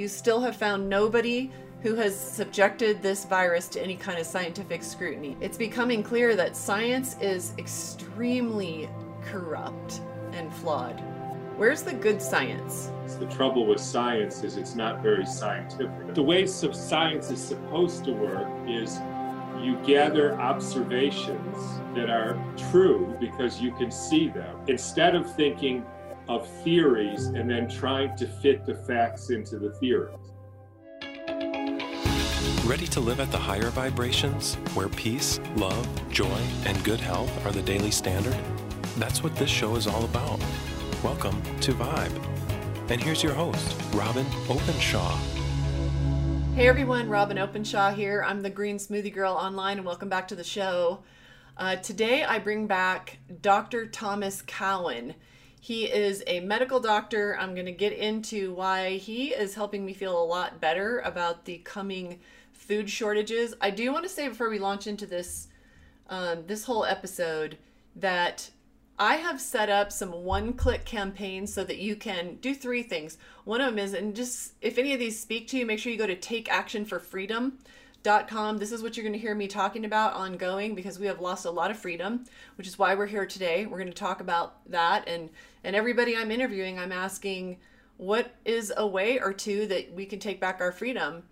you still have found nobody who has subjected this virus to any kind of scientific scrutiny. It's becoming clear that science is extremely corrupt and flawed. Where's the good science? The trouble with science is it's not very scientific. The way science is supposed to work is you gather observations that are true because you can see them instead of thinking of theories and then trying to fit the facts into the theories. Ready to live at the higher vibrations where peace, love, joy, and good health are the daily standard? That's what this show is all about. Welcome to Vibe. And here's your host, Robyn Openshaw. Hey everyone, Robyn Openshaw here. I'm the Green Smoothie Girl online, and welcome back to the show. Uh, today I bring back Dr. Thomas Cowan. He is a medical doctor. I'm going to get into why he is helping me feel a lot better about the coming food shortages. I do want to say before we launch into this um, this whole episode that I have set up some one click campaigns so that you can do three things. One of them is, and just if any of these speak to you, make sure you go to takeactionforfreedom.com. This is what you're going to hear me talking about ongoing because we have lost a lot of freedom, which is why we're here today. We're going to talk about that. And, and everybody I'm interviewing, I'm asking, what is a way or two that we can take back our freedom?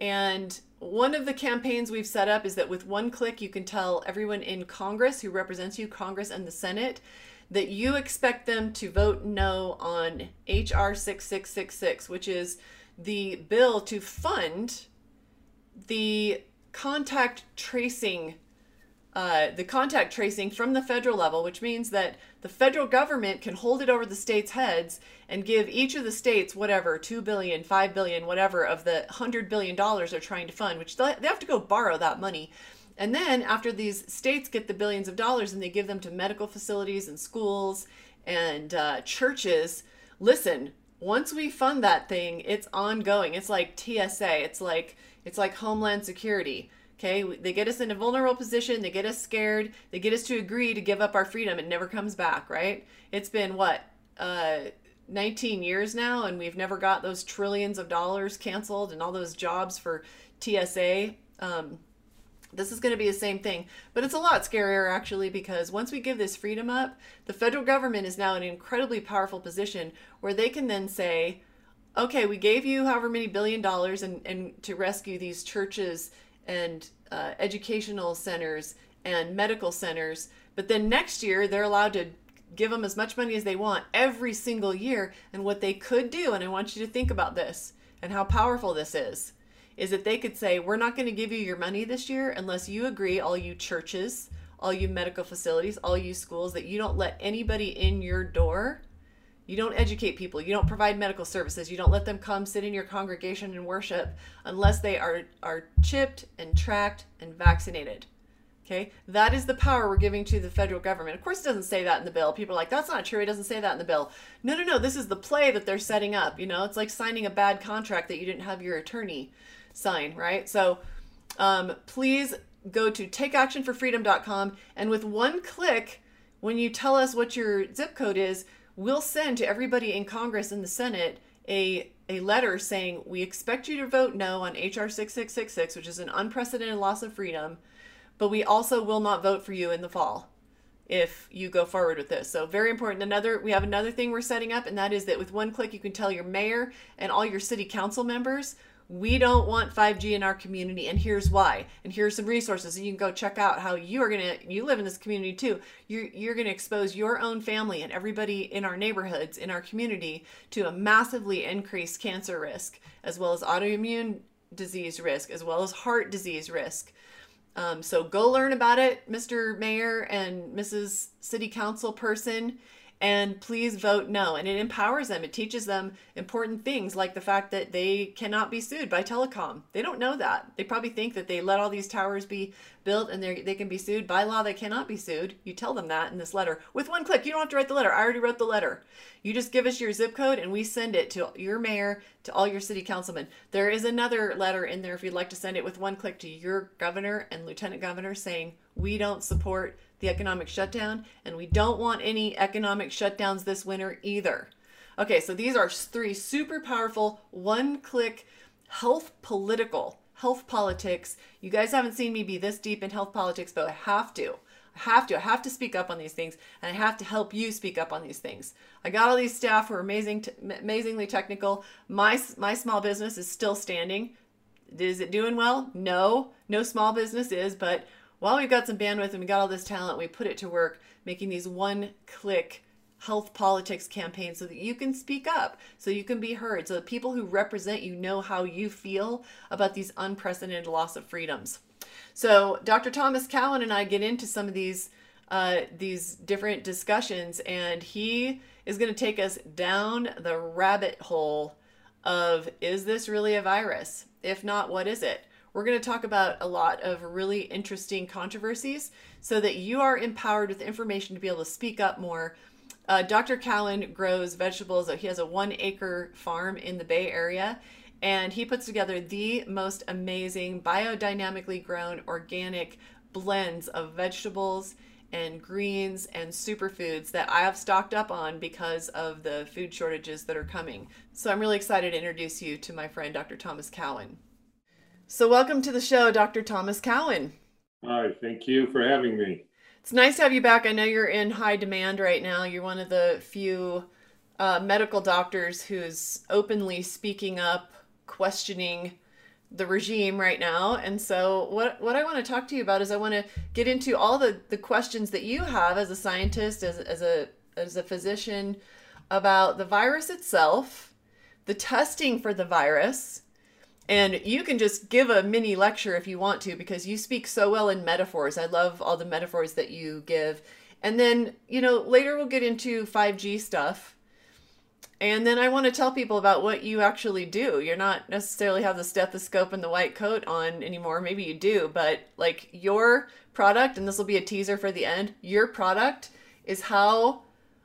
And one of the campaigns we've set up is that with one click, you can tell everyone in Congress who represents you, Congress and the Senate, that you expect them to vote no on H.R. 6666, which is the bill to fund the contact tracing uh, the contact tracing from the federal level, which means that the federal government can hold it over the states' heads and give each of the states whatever, 2 billion, 5 billion, whatever of the 100 billion dollars they're trying to fund, which they have to go borrow that money. And then after these states get the billions of dollars and they give them to medical facilities and schools and uh, churches, listen, once we fund that thing, it's ongoing. It's like TSA. It's like it's like Homeland Security Okay, they get us in a vulnerable position, they get us scared, they get us to agree to give up our freedom. It never comes back, right? It's been what, uh, 19 years now, and we've never got those trillions of dollars canceled and all those jobs for TSA. Um, this is going to be the same thing, but it's a lot scarier actually because once we give this freedom up, the federal government is now in an incredibly powerful position where they can then say, okay, we gave you however many billion dollars and, and to rescue these churches and uh, educational centers and medical centers. But then next year, they're allowed to give them as much money as they want every single year. And what they could do, and I want you to think about this and how powerful this is, is that they could say, We're not going to give you your money this year unless you agree, all you churches, all you medical facilities, all you schools, that you don't let anybody in your door you don't educate people. You don't provide medical services. You don't let them come sit in your congregation and worship unless they are, are chipped and tracked and vaccinated. Okay, that is the power we're giving to the federal government. Of course, it doesn't say that in the bill. People are like, that's not true. It doesn't say that in the bill. No, no, no. This is the play that they're setting up. You know, it's like signing a bad contract that you didn't have your attorney sign, right? So um, please go to takeactionforfreedom.com and with one click, when you tell us what your zip code is, we'll send to everybody in Congress and the Senate a a letter saying we expect you to vote no on HR 6666, which is an unprecedented loss of freedom, but we also will not vote for you in the fall if you go forward with this. So very important. Another we have another thing we're setting up and that is that with one click you can tell your mayor and all your city council members we don't want 5G in our community, and here's why. And here's some resources, and you can go check out how you are gonna. You live in this community too. You're you're gonna expose your own family and everybody in our neighborhoods, in our community, to a massively increased cancer risk, as well as autoimmune disease risk, as well as heart disease risk. Um, so go learn about it, Mr. Mayor and Mrs. City Council person and please vote no. And it empowers them. It teaches them important things like the fact that they cannot be sued by telecom. They don't know that. They probably think that they let all these towers be built and they can be sued. By law, they cannot be sued. You tell them that in this letter with one click. You don't have to write the letter. I already wrote the letter. You just give us your zip code and we send it to your mayor, to all your city councilmen. There is another letter in there if you'd like to send it with one click to your governor and lieutenant governor saying, we don't support the economic shutdown, and we don't want any economic shutdowns this winter either. Okay, so these are three super powerful one click health political, health politics. You guys haven't seen me be this deep in health politics, but I have to. I have to. I have to speak up on these things, and I have to help you speak up on these things. I got all these staff who are amazing, t- amazingly technical. My my small business is still standing. Is it doing well? No, no small business is, but while we've got some bandwidth and we got all this talent, we put it to work making these one click health politics campaigns so that you can speak up, so you can be heard, so that people who represent you know how you feel about these unprecedented loss of freedoms. So Dr. Thomas Cowan and I get into some of these uh, these different discussions, and he is going to take us down the rabbit hole of is this really a virus? If not, what is it? We're going to talk about a lot of really interesting controversies so that you are empowered with information to be able to speak up more. Uh, Dr. Cowan grows vegetables. He has a one acre farm in the Bay Area, and he puts together the most amazing biodynamically grown organic blends of vegetables and greens and superfoods that I have stocked up on because of the food shortages that are coming. So I'm really excited to introduce you to my friend Dr. Thomas Cowan. So, welcome to the show, Dr. Thomas Cowan. Hi, thank you for having me. It's nice to have you back. I know you're in high demand right now. You're one of the few uh, medical doctors who's openly speaking up, questioning the regime right now. And so, what what I want to talk to you about is I want to get into all the the questions that you have as a scientist, as as a as a physician, about the virus itself, the testing for the virus and you can just give a mini lecture if you want to because you speak so well in metaphors. I love all the metaphors that you give. And then, you know, later we'll get into 5G stuff. And then I want to tell people about what you actually do. You're not necessarily have the stethoscope and the white coat on anymore. Maybe you do, but like your product, and this will be a teaser for the end, your product is how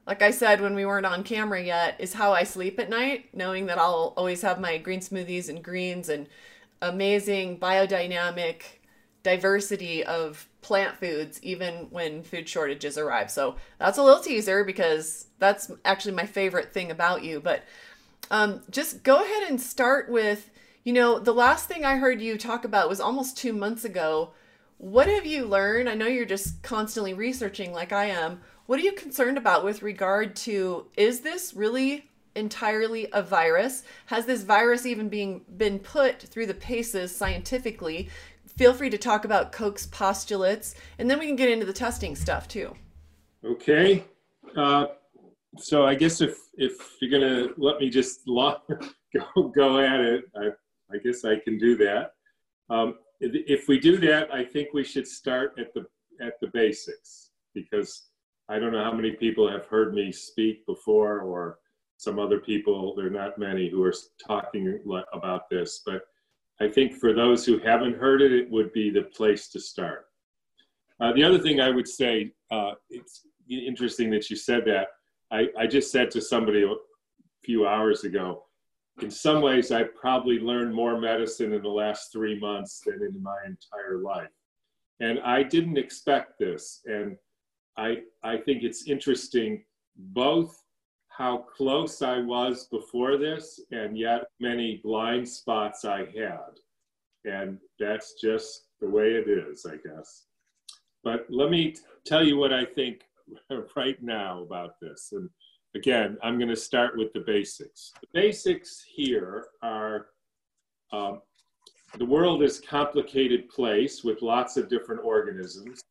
like I said when we weren't on camera yet, is how I sleep at night, knowing that I'll always have my green smoothies and greens and amazing biodynamic diversity of plant foods, even when food shortages arrive. So that's a little teaser because that's actually my favorite thing about you. But um, just go ahead and start with, you know, the last thing I heard you talk about was almost two months ago. What have you learned? I know you're just constantly researching like I am what are you concerned about with regard to is this really entirely a virus? Has this virus even being been put through the paces scientifically? Feel free to talk about Koch's postulates, and then we can get into the testing stuff too. Okay. Uh, so I guess if if you're gonna let me just go go at it, I, I guess I can do that. Um, if we do that, I think we should start at the at the basics because I don't know how many people have heard me speak before or some other people, there are not many who are talking about this, but I think for those who haven't heard it, it would be the place to start. Uh, the other thing I would say, uh, it's interesting that you said that. I, I just said to somebody a few hours ago, in some ways, I probably learned more medicine in the last three months than in my entire life. And I didn't expect this. And I, I think it's interesting both how close I was before this and yet many blind spots I had. And that's just the way it is, I guess. But let me tell you what I think right now about this. And again, I'm going to start with the basics. The basics here are um, the world is a complicated place with lots of different organisms.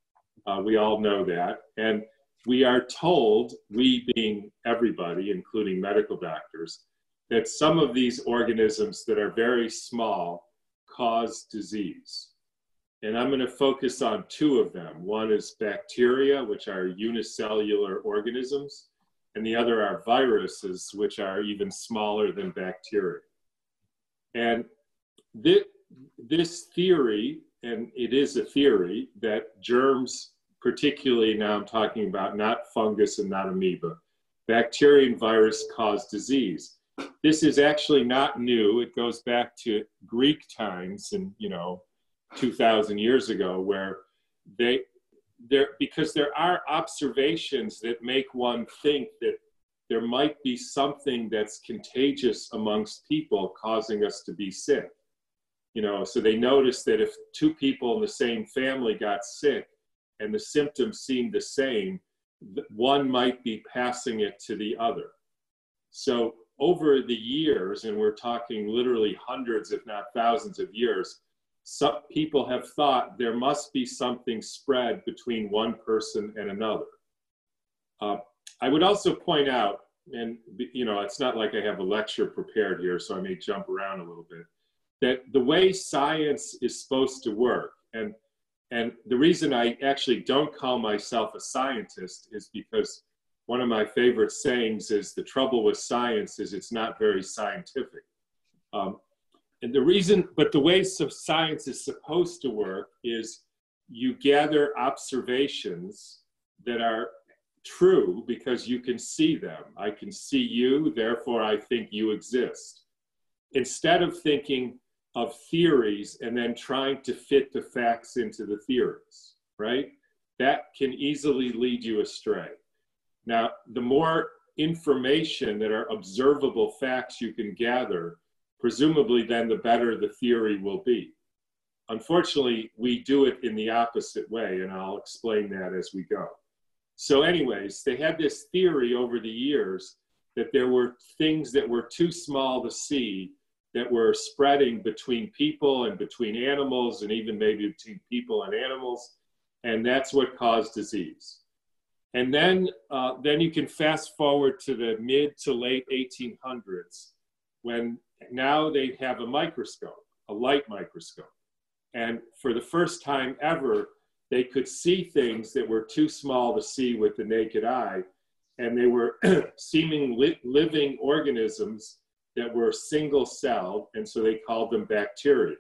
Uh, we all know that. And we are told, we being everybody, including medical doctors, that some of these organisms that are very small cause disease. And I'm going to focus on two of them. One is bacteria, which are unicellular organisms, and the other are viruses, which are even smaller than bacteria. And this, this theory and it is a theory that germs, particularly now I'm talking about not fungus and not amoeba, bacteria and virus cause disease. This is actually not new. It goes back to Greek times and, you know, 2000 years ago where they there because there are observations that make one think that there might be something that's contagious amongst people causing us to be sick. You know, so they noticed that if two people in the same family got sick and the symptoms seemed the same, one might be passing it to the other. So over the years, and we're talking literally hundreds, if not thousands of years, some people have thought there must be something spread between one person and another. Uh, I would also point out, and you know, it's not like I have a lecture prepared here, so I may jump around a little bit, that the way science is supposed to work, and and the reason I actually don't call myself a scientist is because one of my favorite sayings is the trouble with science is it's not very scientific. Um, and the reason, but the way science is supposed to work is you gather observations that are true because you can see them. I can see you, therefore I think you exist. Instead of thinking of theories and then trying to fit the facts into the theories, right? That can easily lead you astray. Now, the more information that are observable facts you can gather, presumably then the better the theory will be. Unfortunately, we do it in the opposite way, and I'll explain that as we go. So, anyways, they had this theory over the years that there were things that were too small to see that were spreading between people and between animals, and even maybe between people and animals, and that's what caused disease. And then, uh, then you can fast forward to the mid to late 1800s when now they have a microscope, a light microscope. And for the first time ever, they could see things that were too small to see with the naked eye. And they were seeming li- living organisms that were single celled. And so they called them bacteria.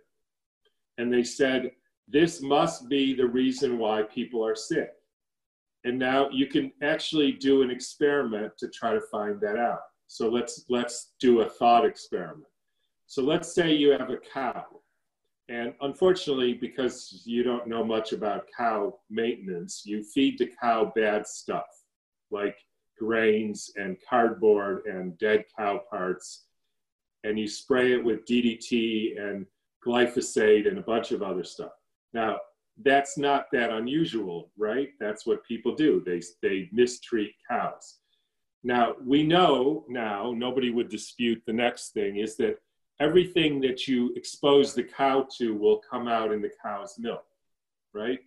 And they said, this must be the reason why people are sick. And now you can actually do an experiment to try to find that out. So let's, let's do a thought experiment. So let's say you have a cow. And unfortunately, because you don't know much about cow maintenance, you feed the cow bad stuff like grains and cardboard and dead cow parts. And you spray it with DDT and glyphosate and a bunch of other stuff. Now, that's not that unusual, right? That's what people do. They, they mistreat cows. Now, we know now, nobody would dispute the next thing is that everything that you expose the cow to will come out in the cow's milk, right?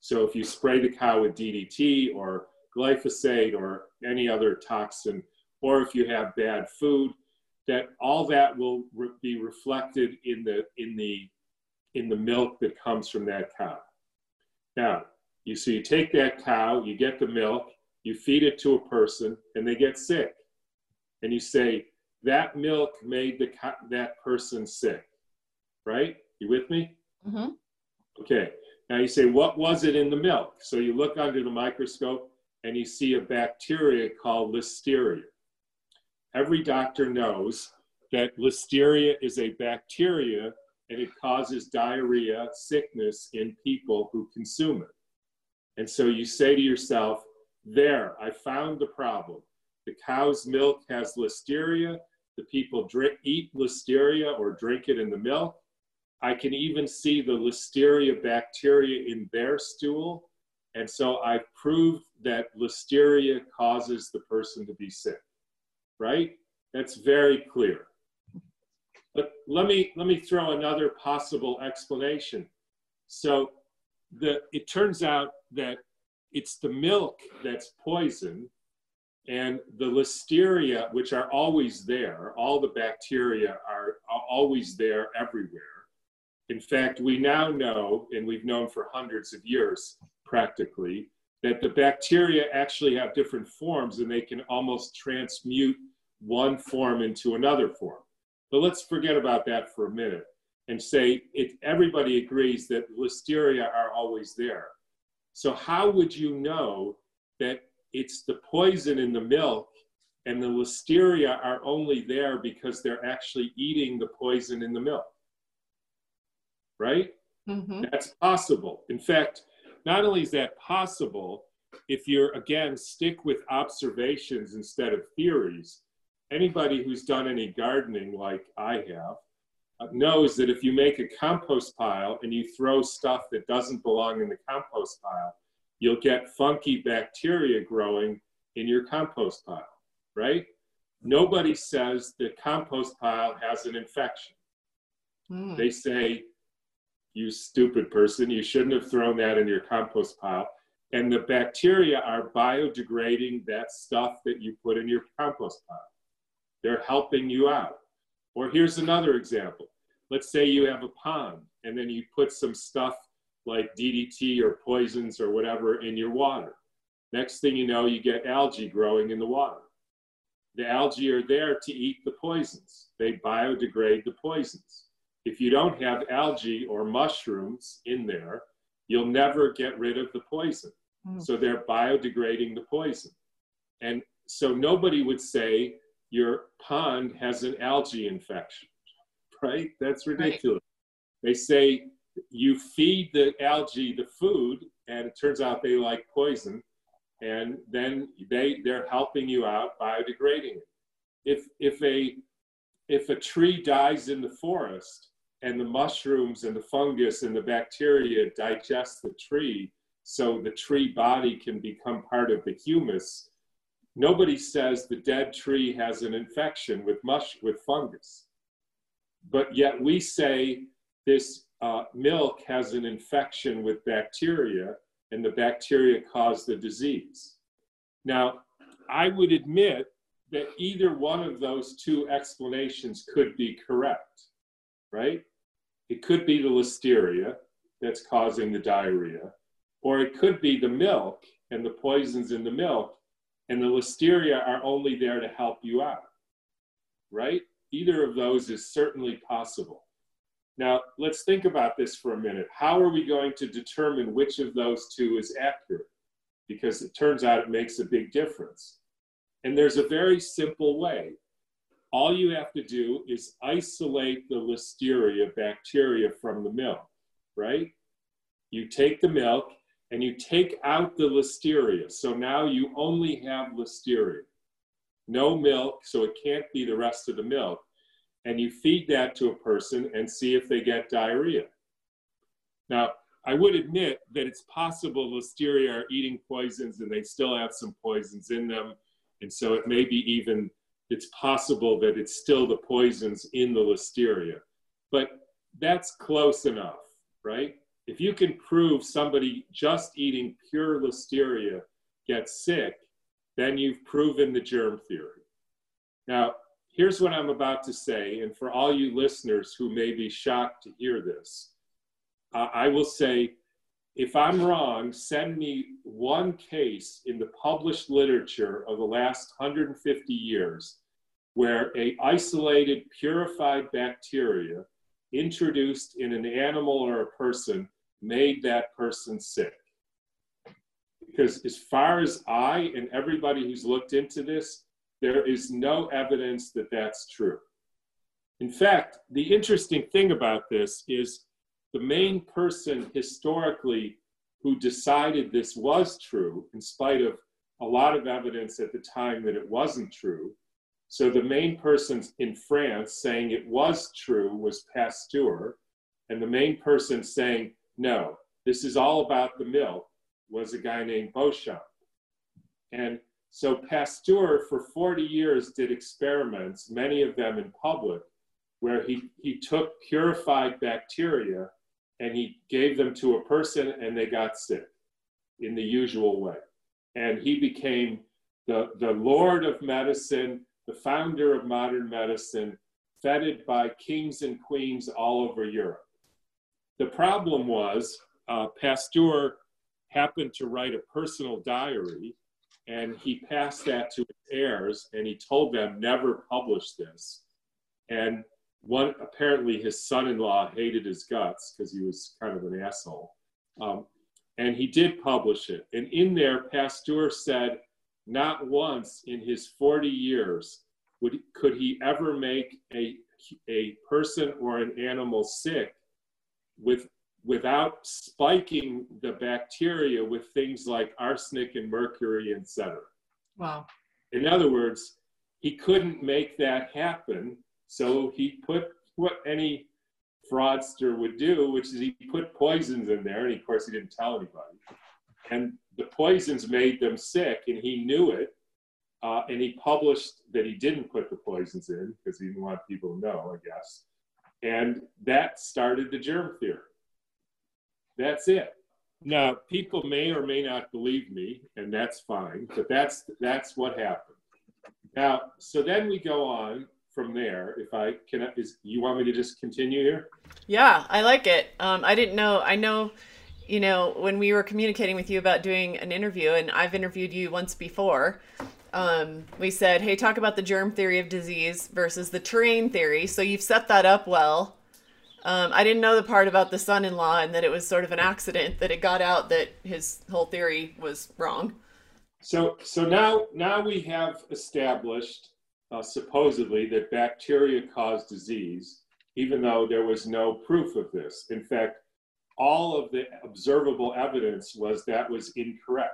So if you spray the cow with DDT or glyphosate or any other toxin, or if you have bad food, that all that will re- be reflected in the in the in the milk that comes from that cow. Now, you so you take that cow, you get the milk, you feed it to a person, and they get sick, and you say, that milk made the that person sick, right? You with me? Mm-hmm. Okay. Now you say, what was it in the milk? So you look under the microscope and you see a bacteria called Listeria. Every doctor knows that Listeria is a bacteria and it causes diarrhea, sickness in people who consume it. And so you say to yourself, there, I found the problem. The cow's milk has listeria. The people drink, eat listeria or drink it in the milk. I can even see the listeria bacteria in their stool. And so I've proved that listeria causes the person to be sick, right? That's very clear. But let me, let me throw another possible explanation. So the, it turns out that it's the milk that's poison and the listeria, which are always there, all the bacteria are always there everywhere. In fact, we now know, and we've known for hundreds of years practically, that the bacteria actually have different forms and they can almost transmute one form into another form. But let's forget about that for a minute and say it, everybody agrees that listeria are always there. So, how would you know that it's the poison in the milk and the listeria are only there because they're actually eating the poison in the milk? Right? Mm-hmm. That's possible. In fact, not only is that possible, if you're again stick with observations instead of theories, anybody who's done any gardening like I have uh, knows that if you make a compost pile and you throw stuff that doesn't belong in the compost pile, you'll get funky bacteria growing in your compost pile, right? Nobody says the compost pile has an infection. Mm. They say, you stupid person, you shouldn't have thrown that in your compost pile. And the bacteria are biodegrading that stuff that you put in your compost pile. They're helping you out. Or here's another example. Let's say you have a pond and then you put some stuff like DDT or poisons or whatever in your water. Next thing you know, you get algae growing in the water. The algae are there to eat the poisons. They biodegrade the poisons. If you don't have algae or mushrooms in there, you'll never get rid of the poison. Mm. So they're biodegrading the poison. And so nobody would say your pond has an algae infection, right? That's ridiculous. Right. They say you feed the algae the food, and it turns out they like poison, and then they they're helping you out biodegrading it. If if a if a tree dies in the forest and the mushrooms and the fungus and the bacteria digest the tree so the tree body can become part of the humus. Nobody says the dead tree has an infection with mush with fungus. But yet we say this uh, milk has an infection with bacteria and the bacteria cause the disease. Now i would admit that either one of those two explanations could be correct right it could be the listeria that's causing the diarrhea or it could be the milk and the poisons in the milk and the listeria are only there to help you out, right? Either of those is certainly possible. Now, let's think about this for a minute. How are we going to determine which of those two is accurate? Because it turns out it makes a big difference. And there's a very simple way. All you have to do is isolate the listeria bacteria from the milk, right? You take the milk and you take out the listeria. So now you only have listeria. No milk, so it can't be the rest of the milk. And you feed that to a person and see if they get diarrhea. Now, I would admit that it's possible listeria are eating poisons and they still have some poisons in them. And so it may be even, it's possible that it's still the poisons in the listeria. But that's close enough, right? if you can prove somebody just eating pure listeria gets sick, then you've proven the germ theory. Now, here's what I'm about to say, and for all you listeners who may be shocked to hear this, I will say, if I'm wrong, send me one case in the published literature of the last 150 years where a isolated purified bacteria introduced in an animal or a person made that person sick. Because as far as I and everybody who's looked into this, there is no evidence that that's true. In fact, the interesting thing about this is the main person historically who decided this was true, in spite of a lot of evidence at the time that it wasn't true. So the main person in France saying it was true was Pasteur, and the main person saying no, this is all about the milk, was a guy named Béchamp. And so Pasteur for 40 years did experiments, many of them in public, where he, he took purified bacteria and he gave them to a person and they got sick in the usual way. And he became the, the lord of medicine, the founder of modern medicine, feted by kings and queens all over Europe. The problem was uh, Pasteur happened to write a personal diary and he passed that to his heirs and he told them never publish this. And one apparently his son-in-law hated his guts because he was kind of an asshole. Um, and he did publish it. And in there, Pasteur said, not once in his 40 years would, could he ever make a, a person or an animal sick with without spiking the bacteria with things like arsenic and mercury, etc. Wow. In other words, he couldn't make that happen, so he put what any fraudster would do, which is he put poisons in there, and of course he didn't tell anybody. And the poisons made them sick, and he knew it. Uh, and he published that he didn't put the poisons in because he didn't want people to know, I guess. And that started the germ theory. That's it. Now, people may or may not believe me, and that's fine, but that's that's what happened. Now, so then we go on from there. If I can, is you want me to just continue here? Yeah, I like it. Um, I didn't know. I know, you know, when we were communicating with you about doing an interview, and I've interviewed you once before. Um, we said, hey, talk about the germ theory of disease versus the terrain theory. So you've set that up well. Um, I didn't know the part about the son-in-law and that it was sort of an accident that it got out that his whole theory was wrong. So, so now, now we have established uh, supposedly that bacteria cause disease, even though there was no proof of this. In fact, all of the observable evidence was that was incorrect.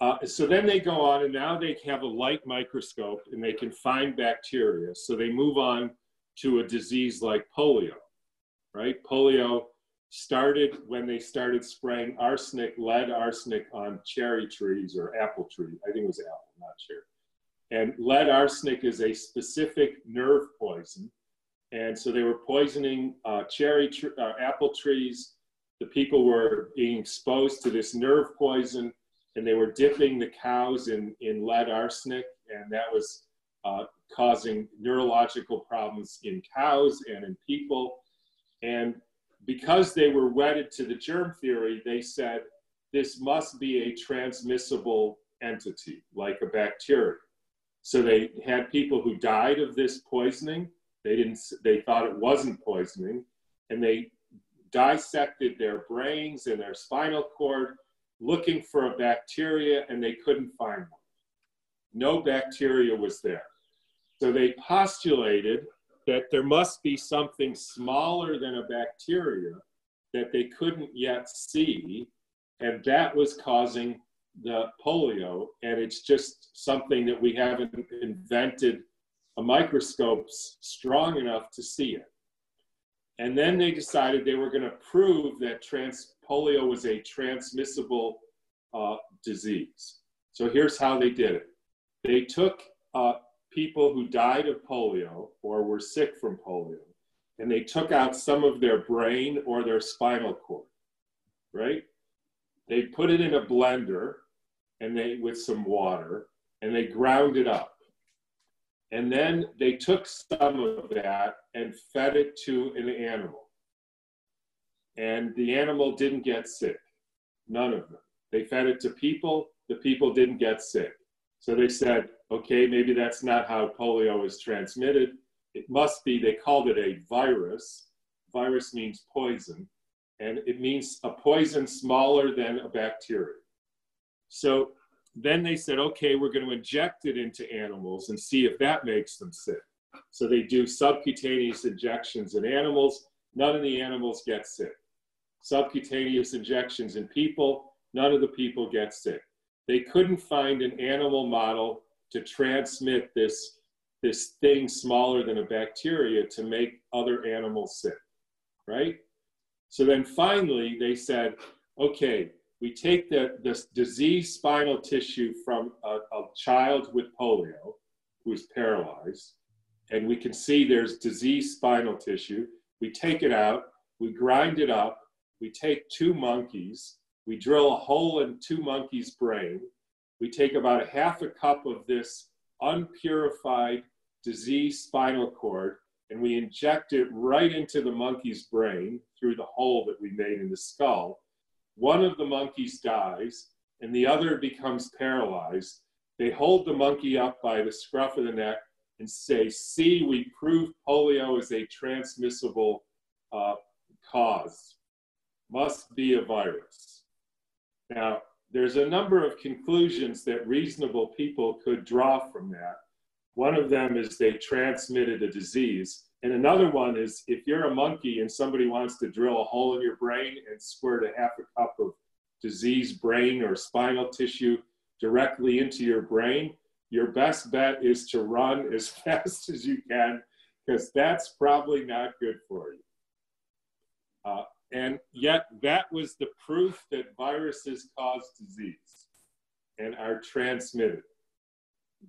Uh, so then they go on, and now they have a light microscope and they can find bacteria. So they move on to a disease like polio, right? Polio started when they started spraying arsenic, lead arsenic on cherry trees or apple trees. I think it was apple, not cherry. And lead arsenic is a specific nerve poison. And so they were poisoning uh, cherry tr- uh, apple trees. The people were being exposed to this nerve poison, and they were dipping the cows in, in lead arsenic, and that was uh, causing neurological problems in cows and in people. And because they were wedded to the germ theory, they said this must be a transmissible entity, like a bacteria. So they had people who died of this poisoning. They didn't. They thought it wasn't poisoning, and they dissected their brains and their spinal cord looking for a bacteria, and they couldn't find one. No bacteria was there. So they postulated that there must be something smaller than a bacteria that they couldn't yet see, and that was causing the polio. And it's just something that we haven't invented a microscope strong enough to see it. And then they decided they were going to prove that trans- polio was a transmissible uh, disease. So here's how they did it. They took uh, people who died of polio or were sick from polio, and they took out some of their brain or their spinal cord, right? They put it in a blender and they with some water and they ground it up. And then they took some of that and fed it to an animal. And the animal didn't get sick. None of them. They fed it to people, the people didn't get sick. So they said, okay, maybe that's not how polio is transmitted. It must be, they called it a virus. Virus means poison, and it means a poison smaller than a bacteria. So then they said, okay, we're going to inject it into animals and see if that makes them sick. So they do subcutaneous injections in animals. None of the animals get sick. Subcutaneous injections in people, none of the people get sick they couldn't find an animal model to transmit this, this thing smaller than a bacteria to make other animals sick, right? So then finally they said, okay, we take the, this diseased spinal tissue from a, a child with polio who's paralyzed, and we can see there's diseased spinal tissue. We take it out, we grind it up, we take two monkeys, we drill a hole in two monkeys' brain. We take about a half a cup of this unpurified diseased spinal cord and we inject it right into the monkey's brain through the hole that we made in the skull. One of the monkeys dies and the other becomes paralyzed. They hold the monkey up by the scruff of the neck and say, See, we proved polio is a transmissible uh, cause, must be a virus. Now, there's a number of conclusions that reasonable people could draw from that. One of them is they transmitted a disease. And another one is if you're a monkey and somebody wants to drill a hole in your brain and squirt a half a cup of diseased brain or spinal tissue directly into your brain, your best bet is to run as fast as you can because that's probably not good for you. Uh, and yet, that was the proof that viruses cause disease and are transmitted.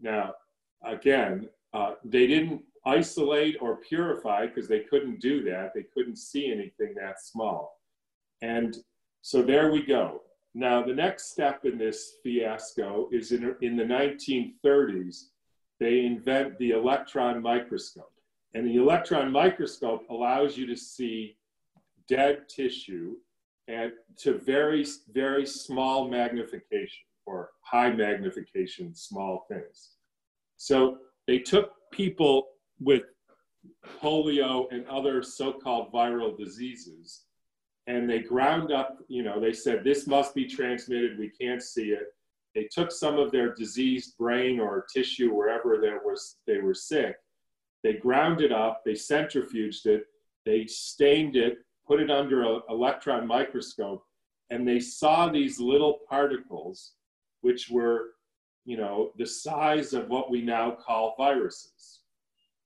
Now, again, uh, they didn't isolate or purify because they couldn't do that. They couldn't see anything that small. And so there we go. Now, the next step in this fiasco is in, in the 1930s, they invent the electron microscope. And the electron microscope allows you to see dead tissue at to very, very small magnification or high magnification, small things. So they took people with polio and other so-called viral diseases and they ground up, you know, they said this must be transmitted, we can't see it. They took some of their diseased brain or tissue wherever there was they were sick. They ground it up, they centrifuged it, they stained it, put it under an electron microscope, and they saw these little particles, which were, you know, the size of what we now call viruses.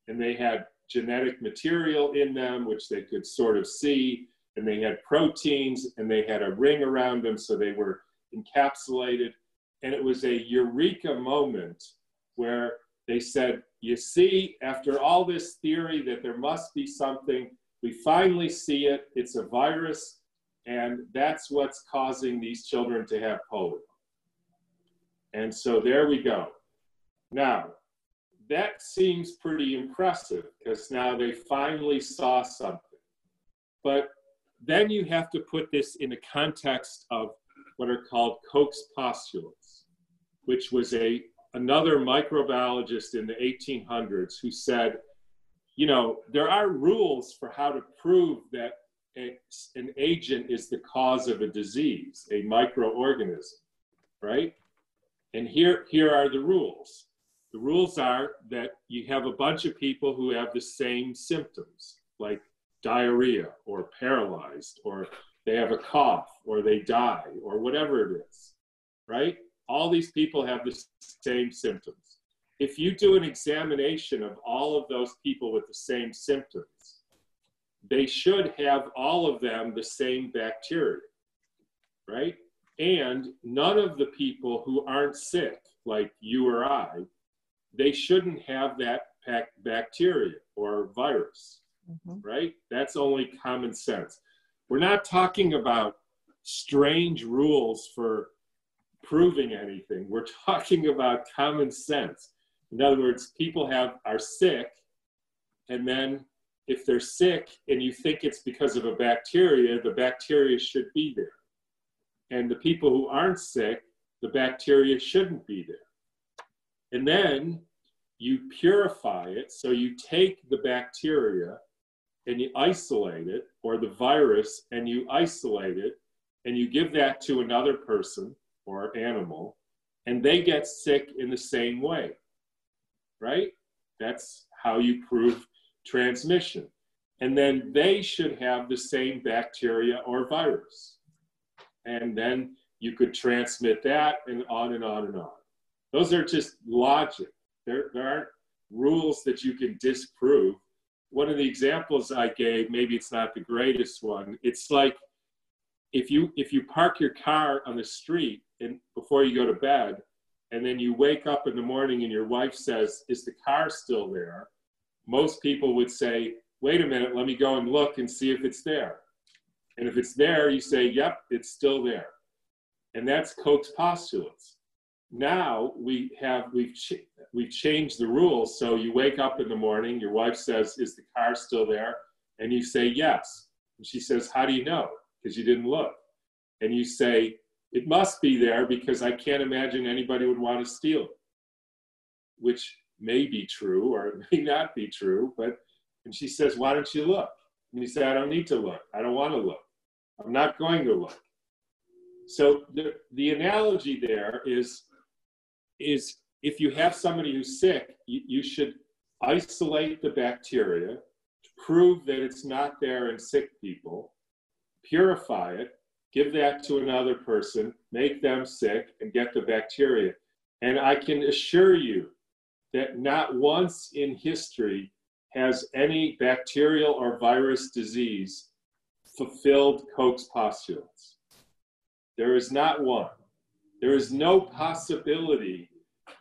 And they had genetic material in them, which they could sort of see and they had proteins and they had a ring around them so they were encapsulated. And it was a eureka moment where they said you see after all this theory that there must be something we finally see it. It's a virus and that's what's causing these children to have polio and so there we go now that seems pretty impressive because now they finally saw something but then you have to put this in the context of what are called Koch's postulates, which was a another microbiologist in the 1800s who said, you know, there are rules for how to prove that an agent is the cause of a disease, a microorganism, right? And here, here are the rules. The rules are that you have a bunch of people who have the same symptoms, like diarrhea or paralyzed or they have a cough or they die or whatever it is, right? All these people have the same symptoms. If you do an examination of all of those people with the same symptoms, they should have all of them the same bacteria, right? And none of the people who aren't sick, like you or I, they shouldn't have that bacteria or virus mm-hmm. right? That's only common sense. We're not talking about strange rules for proving anything. We're talking about common sense. In other words, people have are sick, and then if they're sick and you think it's because of a bacteria, the bacteria should be there. And the people who aren't sick, the bacteria shouldn't be there. And then you purify it. So you take the bacteria and you isolate it, or the virus, and you isolate it, and you give that to another person or animal, and they get sick in the same way, right? That's how you prove transmission. And then they should have the same bacteria or virus. And then you could transmit that and on and on and on. Those are just logic. There, there aren't rules that you can disprove one of the examples I gave, maybe it's not the greatest one. It's like if you if you park your car on the street and before you go to bed, and then you wake up in the morning and your wife says, "Is the car still there?" Most people would say, "Wait a minute, let me go and look and see if it's there." And if it's there, you say, "Yep, it's still there." And that's Koch's postulates. Now we have we've we've changed the rules. So you wake up in the morning, your wife says, Is the car still there? And you say, Yes. And she says, How do you know? Because you didn't look. And you say, It must be there because I can't imagine anybody would want to steal it, which may be true or it may not be true. But, and she says, Why don't you look? And you say, I don't need to look. I don't want to look. I'm not going to look. So the, the analogy there is, is if you have somebody who's sick, you, you should isolate the bacteria, to prove that it's not there in sick people, purify it, give that to another person, make them sick, and get the bacteria. And I can assure you that not once in history has any bacterial or virus disease fulfilled Koch's postulates. There is not one. There is no possibility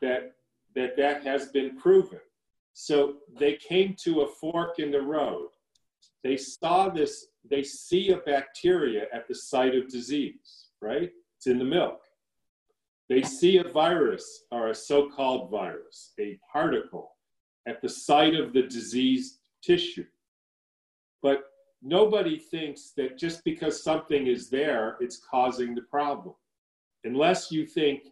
that that, that has been proven. So they came to a fork in the road. They saw this, they see a bacteria at the site of disease, right? It's in the milk. They see a virus or a so called virus, a particle, at the site of the diseased tissue. But nobody thinks that just because something is there, it's causing the problem. Unless you think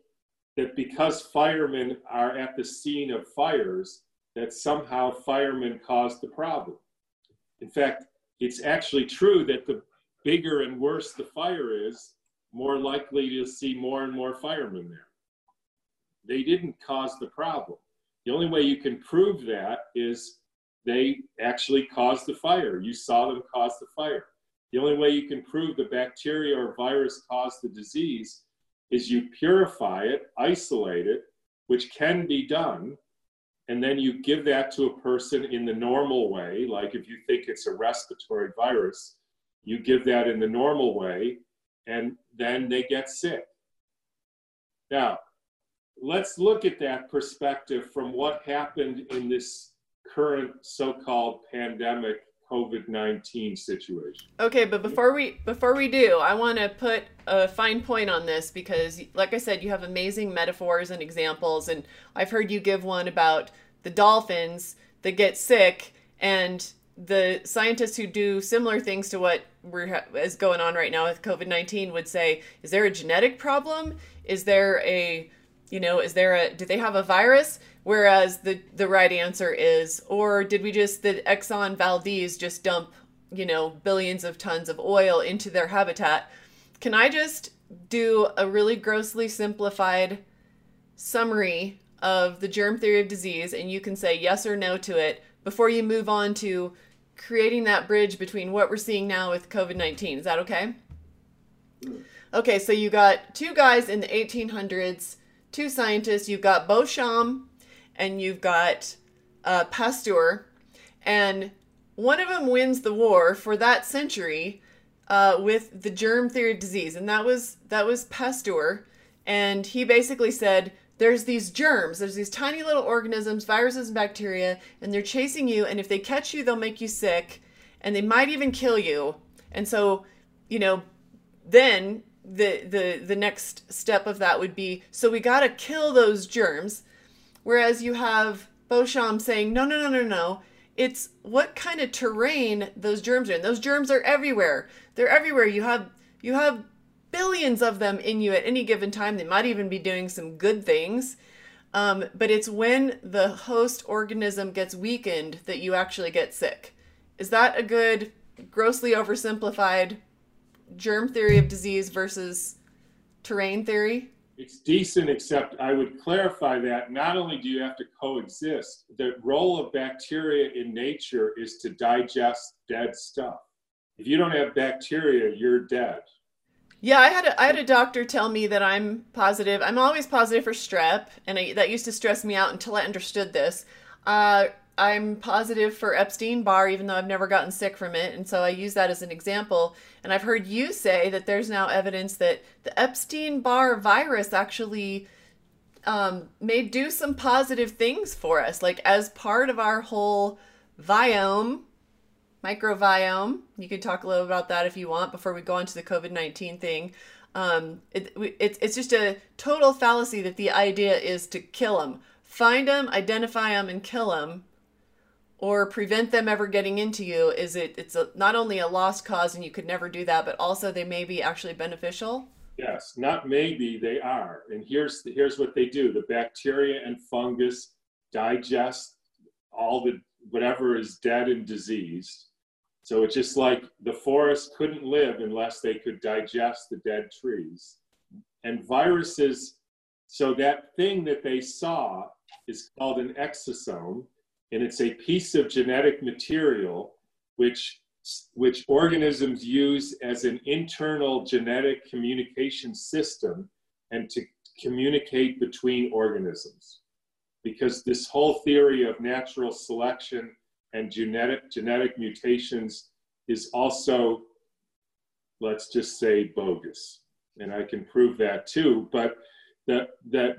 that because firemen are at the scene of fires, that somehow firemen caused the problem. In fact, it's actually true that the bigger and worse the fire is, more likely to see more and more firemen there. They didn't cause the problem. The only way you can prove that is they actually caused the fire. You saw them cause the fire. The only way you can prove the bacteria or virus caused the disease is you purify it, isolate it, which can be done, and then you give that to a person in the normal way. Like if you think it's a respiratory virus, you give that in the normal way, and then they get sick. Now, let's look at that perspective from what happened in this current so called pandemic COVID nineteen situation. Okay, but before we before we do, I want to put a fine point on this because, like I said, you have amazing metaphors and examples, and I've heard you give one about the dolphins that get sick and the scientists who do similar things to what we're is going on right now with COVID nineteen would say, is there a genetic problem? Is there a you know, is there a do they have a virus? Whereas the the right answer is, or did we just the Exxon Valdez just dump you know billions of tons of oil into their habitat? Can I just do a really grossly simplified summary of the germ theory of disease, and you can say yes or no to it before you move on to creating that bridge between what we're seeing now with COVID 19. Is that okay? Okay, so you got two guys in the 1800s, two scientists. You've got Béchamp and you've got uh, Pasteur, and one of them wins the war for that century uh, with the germ theory of disease, and that was that was Pasteur, and he basically said there's these germs, there's these tiny little organisms, viruses and bacteria, and they're chasing you, and if they catch you, they'll make you sick, and they might even kill you, and so you know then the the the next step of that would be so we got to kill those germs Whereas you have Béchamp saying, no, no, no, no, no. It's what kind of terrain those germs are in. Those germs are everywhere. They're everywhere. You have you have billions of them in you at any given time. They might even be doing some good things. Um, but it's when the host organism gets weakened that you actually get sick. Is that a good, grossly oversimplified germ theory of disease versus terrain theory? It's decent, except I would clarify that not only do you have to coexist, the role of bacteria in nature is to digest dead stuff. If you don't have bacteria, you're dead. Yeah, I had a, I had a doctor tell me that I'm positive. I'm always positive for strep, and I, that used to stress me out until I understood this. Uh, I'm positive for Epstein Barr, even though I've never gotten sick from it. And so I use that as an example. And I've heard you say that there's now evidence that the Epstein Barr virus actually um, may do some positive things for us, like as part of our whole viome, microbiome. You could talk a little about that if you want before we go on to the COVID 19 thing. Um, it, it, it's just a total fallacy that the idea is to kill them. Find them, identify them, and kill them or prevent them ever getting into you is it it's a, not only a lost cause and you could never do that but also they may be actually beneficial? Yes not maybe they are. And here's the, here's what they do. The bacteria and fungus digest all the whatever is dead and diseased. So it's just like the forest couldn't live unless they could digest the dead trees. And viruses so that thing that they saw is called an exosome and it's a piece of genetic material which which organisms use as an internal genetic communication system and to communicate between organisms. Because this whole theory of natural selection and genetic, genetic mutations is also, let's just say, bogus. And I can prove that too. But the, the,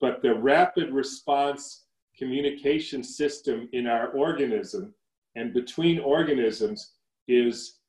but the rapid response communication system in our organism and between organisms is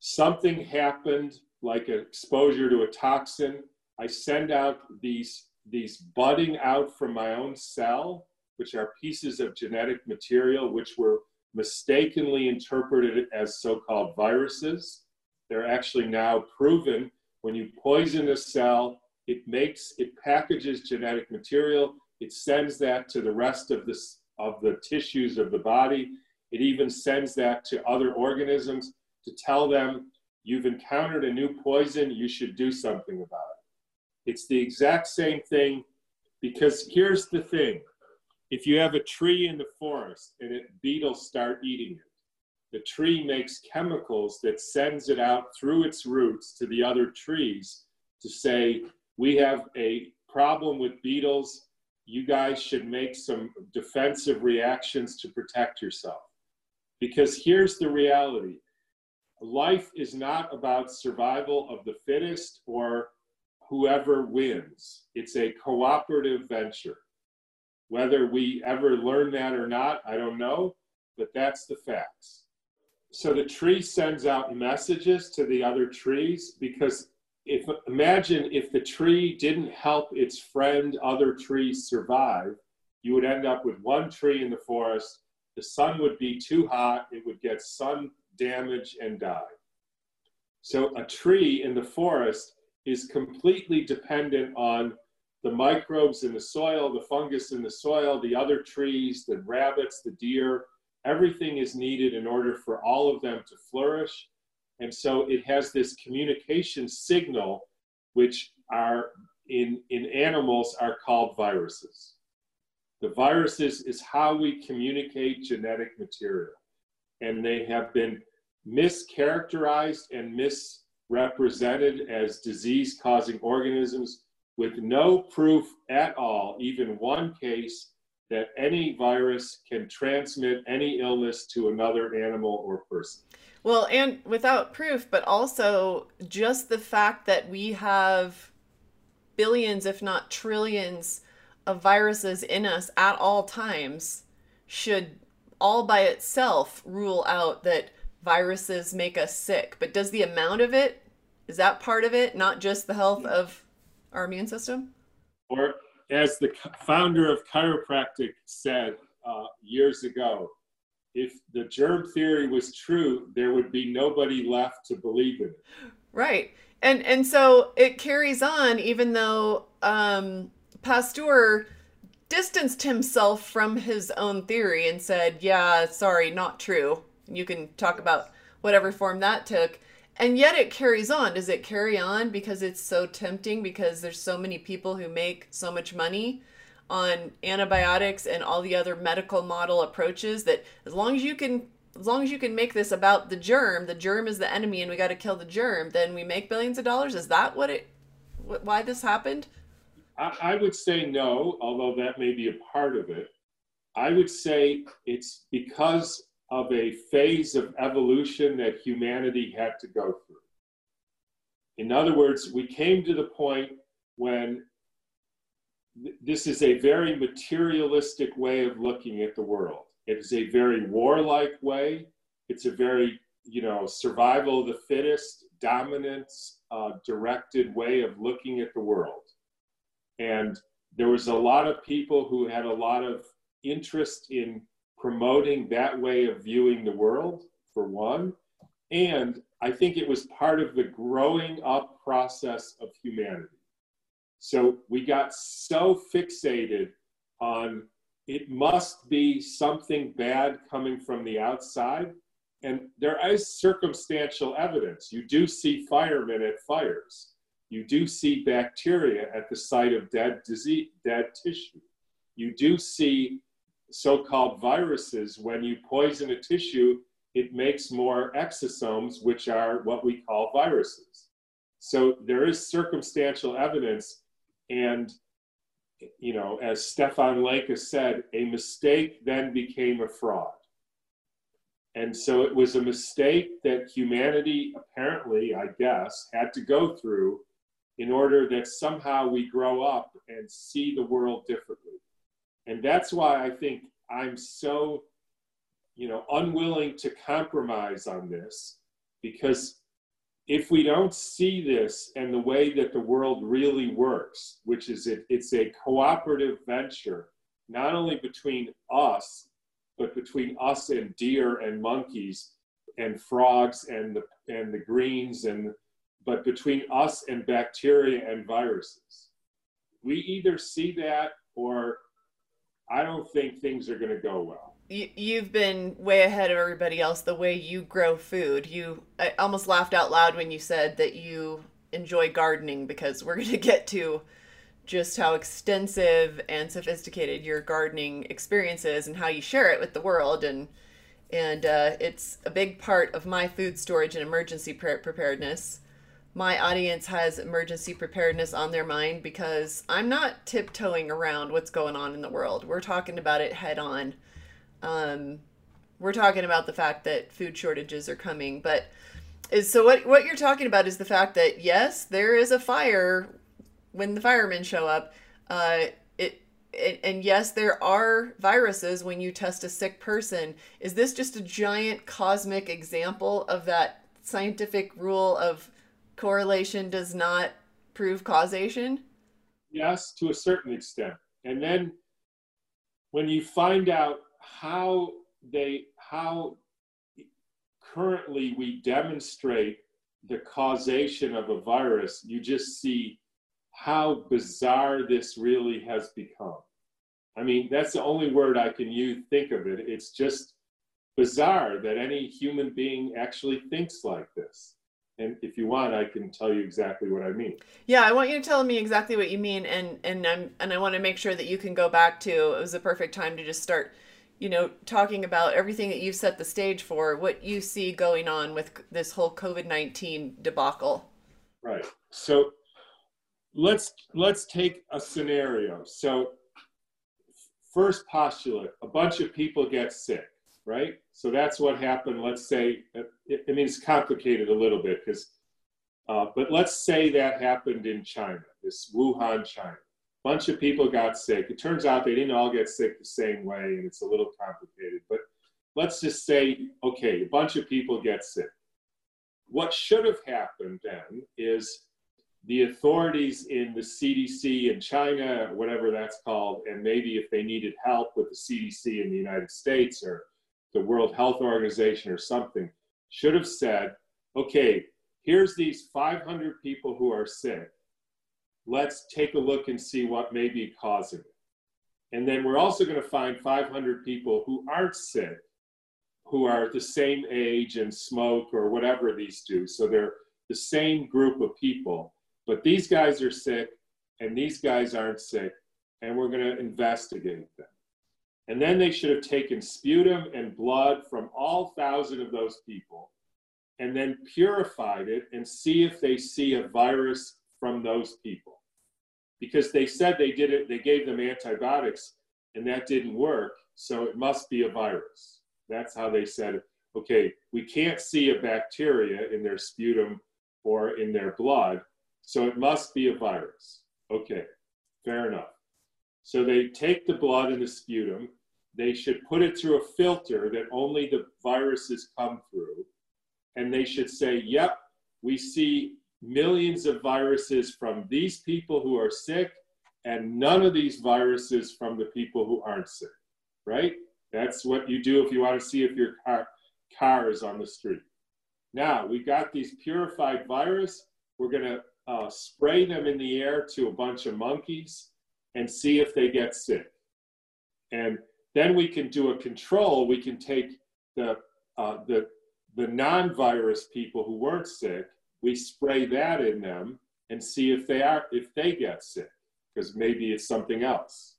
something happened like an exposure to a toxin. I send out these, these budding out from my own cell, which are pieces of genetic material which were mistakenly interpreted as so-called viruses. They're actually now proven when you poison a cell, it makes, it packages genetic material, it sends that to the rest of, this, of the tissues of the body, it even sends that to other organisms to tell them you've encountered a new poison, you should do something about it. It's the exact same thing because here's the thing if you have a tree in the forest and it, beetles start eating it, the tree makes chemicals that sends it out through its roots to the other trees to say, we have a problem with beetles. You guys should make some defensive reactions to protect yourself. Because here's the reality life is not about survival of the fittest or whoever wins, it's a cooperative venture. Whether we ever learn that or not, I don't know, but that's the facts. So the tree sends out messages to the other trees because if imagine if the tree didn't help its friend other trees survive, you would end up with one tree in the forest the sun would be too hot, it would get sun damage and die. So a tree in the forest is completely dependent on the microbes in the soil, the fungus in the soil, the other trees, the rabbits, the deer, everything is needed in order for all of them to flourish. And so it has this communication signal, which are in, in animals are called viruses. The viruses is how we communicate genetic material. And they have been mischaracterized and misrepresented as disease causing organisms with no proof at all, even one case, that any virus can transmit any illness to another animal or person. Well, and without proof, but also just the fact that we have billions, if not trillions, of viruses in us at all times should all by itself rule out that viruses make us sick. But does the amount of it, is that part of it, not just the health of our immune system? Or as the founder of chiropractic said uh, years ago, if the germ theory was true, there would be nobody left to believe in it. Right. And and so it carries on even though um Pasteur distanced himself from his own theory and said, yeah, sorry, not true. You can talk about whatever form that took. And yet it carries on. Does it carry on because it's so tempting because there's so many people who make so much money on antibiotics and all the other medical model approaches that as long as you can as long as you can make this about the germ, the germ is the enemy and we got to kill the germ, then we make billions of dollars. Is that what it why this happened? I, I would say no, although that may be a part of it. I would say it's because of a phase of evolution that humanity had to go through. In other words, we came to the point when this is a very materialistic way of looking at the world. It is a very warlike way. It's a very, you know, survival of the fittest, dominance uh, directed way of looking at the world. And there was a lot of people who had a lot of interest in promoting that way of viewing the world, for one. And I think it was part of the growing up process of humanity. So we got so fixated on it must be something bad coming from the outside. And there is circumstantial evidence. You do see firemen at fires you do see bacteria at the site of dead disease, dead tissue. You do see so-called viruses when you poison a tissue, it makes more exosomes, which are what we call viruses. So there is circumstantial evidence. And, you know, as Stefan Lanka has said, a mistake then became a fraud. And so it was a mistake that humanity, apparently, I guess, had to go through in order that somehow we grow up and see the world differently. And that's why I think I'm so, you know, unwilling to compromise on this because if we don't see this and the way that the world really works, which is it, it's a cooperative venture, not only between us, but between us and deer and monkeys and frogs and the, and the greens and but between us and bacteria and viruses. We either see that or I don't think things are going to go well. You, have been way ahead of everybody else the way you grow food. You I almost laughed out loud when you said that you enjoy gardening because we're going to get to just how extensive and sophisticated your gardening experience is and how you share it with the world and and uh, it's a big part of my food storage and emergency preparedness my audience has emergency preparedness on their mind because I'm not tiptoeing around what's going on in the world. We're talking about it head on. Um, we're talking about the fact that food shortages are coming, but is so what what you're talking about is the fact that yes, there is a fire when the firemen show up. Uh, it, and yes, there are viruses when you test a sick person. Is this just a giant cosmic example of that scientific rule of correlation does not prove causation? Yes, to a certain extent. And then when you find out how they how currently we demonstrate the causation of a virus, you just see how bizarre this really has become. I mean, that's the only word I can use, think of it. It's just bizarre that any human being actually thinks like this. And if you want, I can tell you exactly what I mean. Yeah, I want you to tell me exactly what you mean, and and I'm and I want to make sure that you can go back to. It was a perfect time to just start, you know, talking about everything that you've set the stage for, what you see going on with this whole COVID nineteen debacle. Right. So let's let's take a scenario. So first postulate: a bunch of people get sick right? So that's what happened. Let's say, it, I mean, it's complicated a little bit because, uh, but let's say that happened in China, this Wuhan, China. Bunch of people got sick. It turns out they didn't all get sick the same way, and it's a little complicated. But let's just say, okay, a bunch of people get sick. What should have happened then is the authorities in the CDC in China, whatever that's called, and maybe if they needed help with the CDC in the United States or the World Health Organization or something, should have said, okay, here's these 500 people who are sick. Let's take a look and see what may be causing it. And then we're also going to find 500 people who aren't sick, who are the same age and smoke or whatever these do. So they're the same group of people, but these guys are sick and these guys aren't sick, and we're going to investigate them. And then they should have taken sputum and blood from all thousand of those people and then purified it and see if they see a virus from those people. Because they said they did it, they gave them antibiotics and that didn't work, so it must be a virus. That's how they said, okay, we can't see a bacteria in their sputum or in their blood, so it must be a virus. Okay, fair enough. So they take the blood and the sputum they should put it through a filter that only the viruses come through. And they should say, yep, we see millions of viruses from these people who are sick and none of these viruses from the people who aren't sick, right? That's what you do if you want to see if your car, car is on the street. Now, we got these purified virus. We're going to uh, spray them in the air to a bunch of monkeys and see if they get sick. And then we can do a control. We can take the, uh, the, the non-virus people who weren't sick, we spray that in them and see if they are if they get sick because maybe it's something else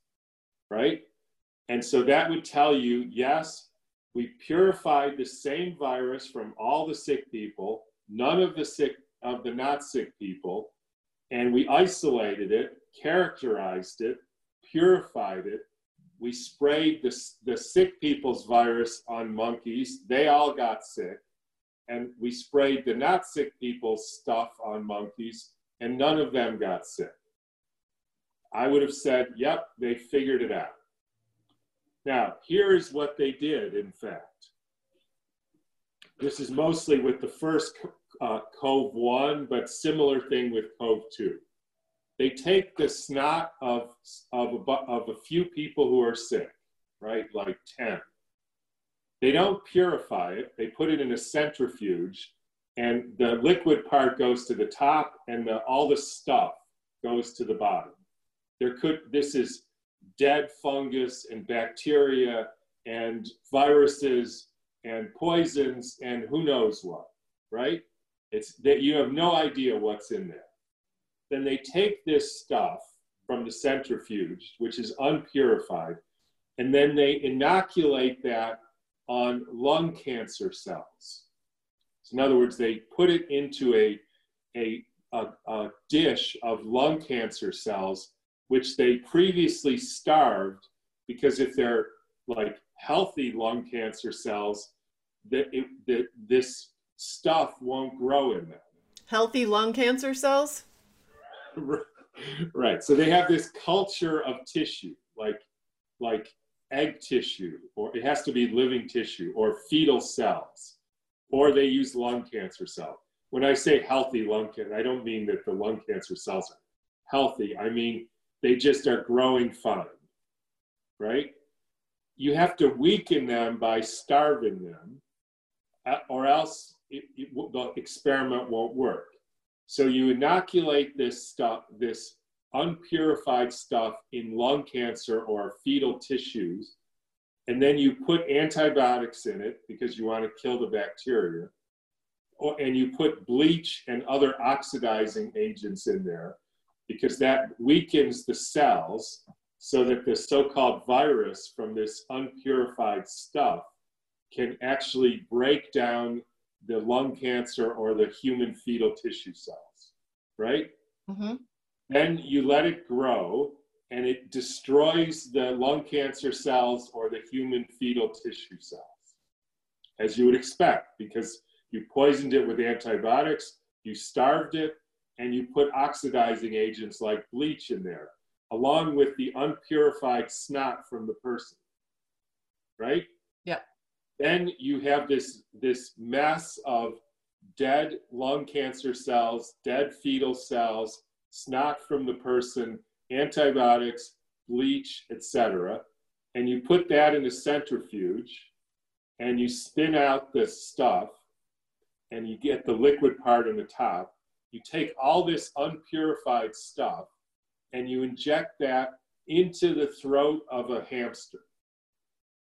right and so that would tell you yes We purified the same virus from all the sick people, none of the sick of the not sick people, and we isolated it, characterized it, purified it. We sprayed the, the sick people's virus on monkeys. They all got sick. And we sprayed the not sick people's stuff on monkeys, and none of them got sick. I would have said, yep, they figured it out. Now, here's what they did, in fact. This is mostly with the first uh, CoV 1, but similar thing with CoV 2. They take the snot of, of, a, of a few people who are sick, right, like 10. They don't purify it, they put it in a centrifuge, and the liquid part goes to the top, and the, all the stuff goes to the bottom. There could, this is dead fungus and bacteria and viruses and poisons and who knows what, right? It's that you have no idea what's in there. Then they take this stuff from the centrifuge, which is unpurified, and then they inoculate that on lung cancer cells. So in other words, they put it into a, a, a, a dish of lung cancer cells, which they previously starved because if they're like healthy lung cancer cells, that, it, that this stuff won't grow in them. Healthy lung cancer cells? right. So they have this culture of tissue, like like egg tissue, or it has to be living tissue, or fetal cells, or they use lung cancer cells. When I say healthy lung cancer, I don't mean that the lung cancer cells are healthy. I mean they just are growing fine, right? You have to weaken them by starving them, uh, or else it, it, the experiment won't work. So you inoculate this stuff, this unpurified stuff in lung cancer or fetal tissues, and then you put antibiotics in it because you want to kill the bacteria, or, and you put bleach and other oxidizing agents in there because that weakens the cells so that the so-called virus from this unpurified stuff can actually break down the lung cancer or the human fetal tissue cells, right? Mm-hmm. Then you let it grow and it destroys the lung cancer cells or the human fetal tissue cells, as you would expect, because you poisoned it with antibiotics, you starved it, and you put oxidizing agents like bleach in there, along with the unpurified snot from the person, right? Yeah. Then you have this, this mess of dead lung cancer cells, dead fetal cells, snot from the person, antibiotics, bleach, etc. And you put that in a centrifuge and you spin out this stuff and you get the liquid part on the top. You take all this unpurified stuff and you inject that into the throat of a hamster.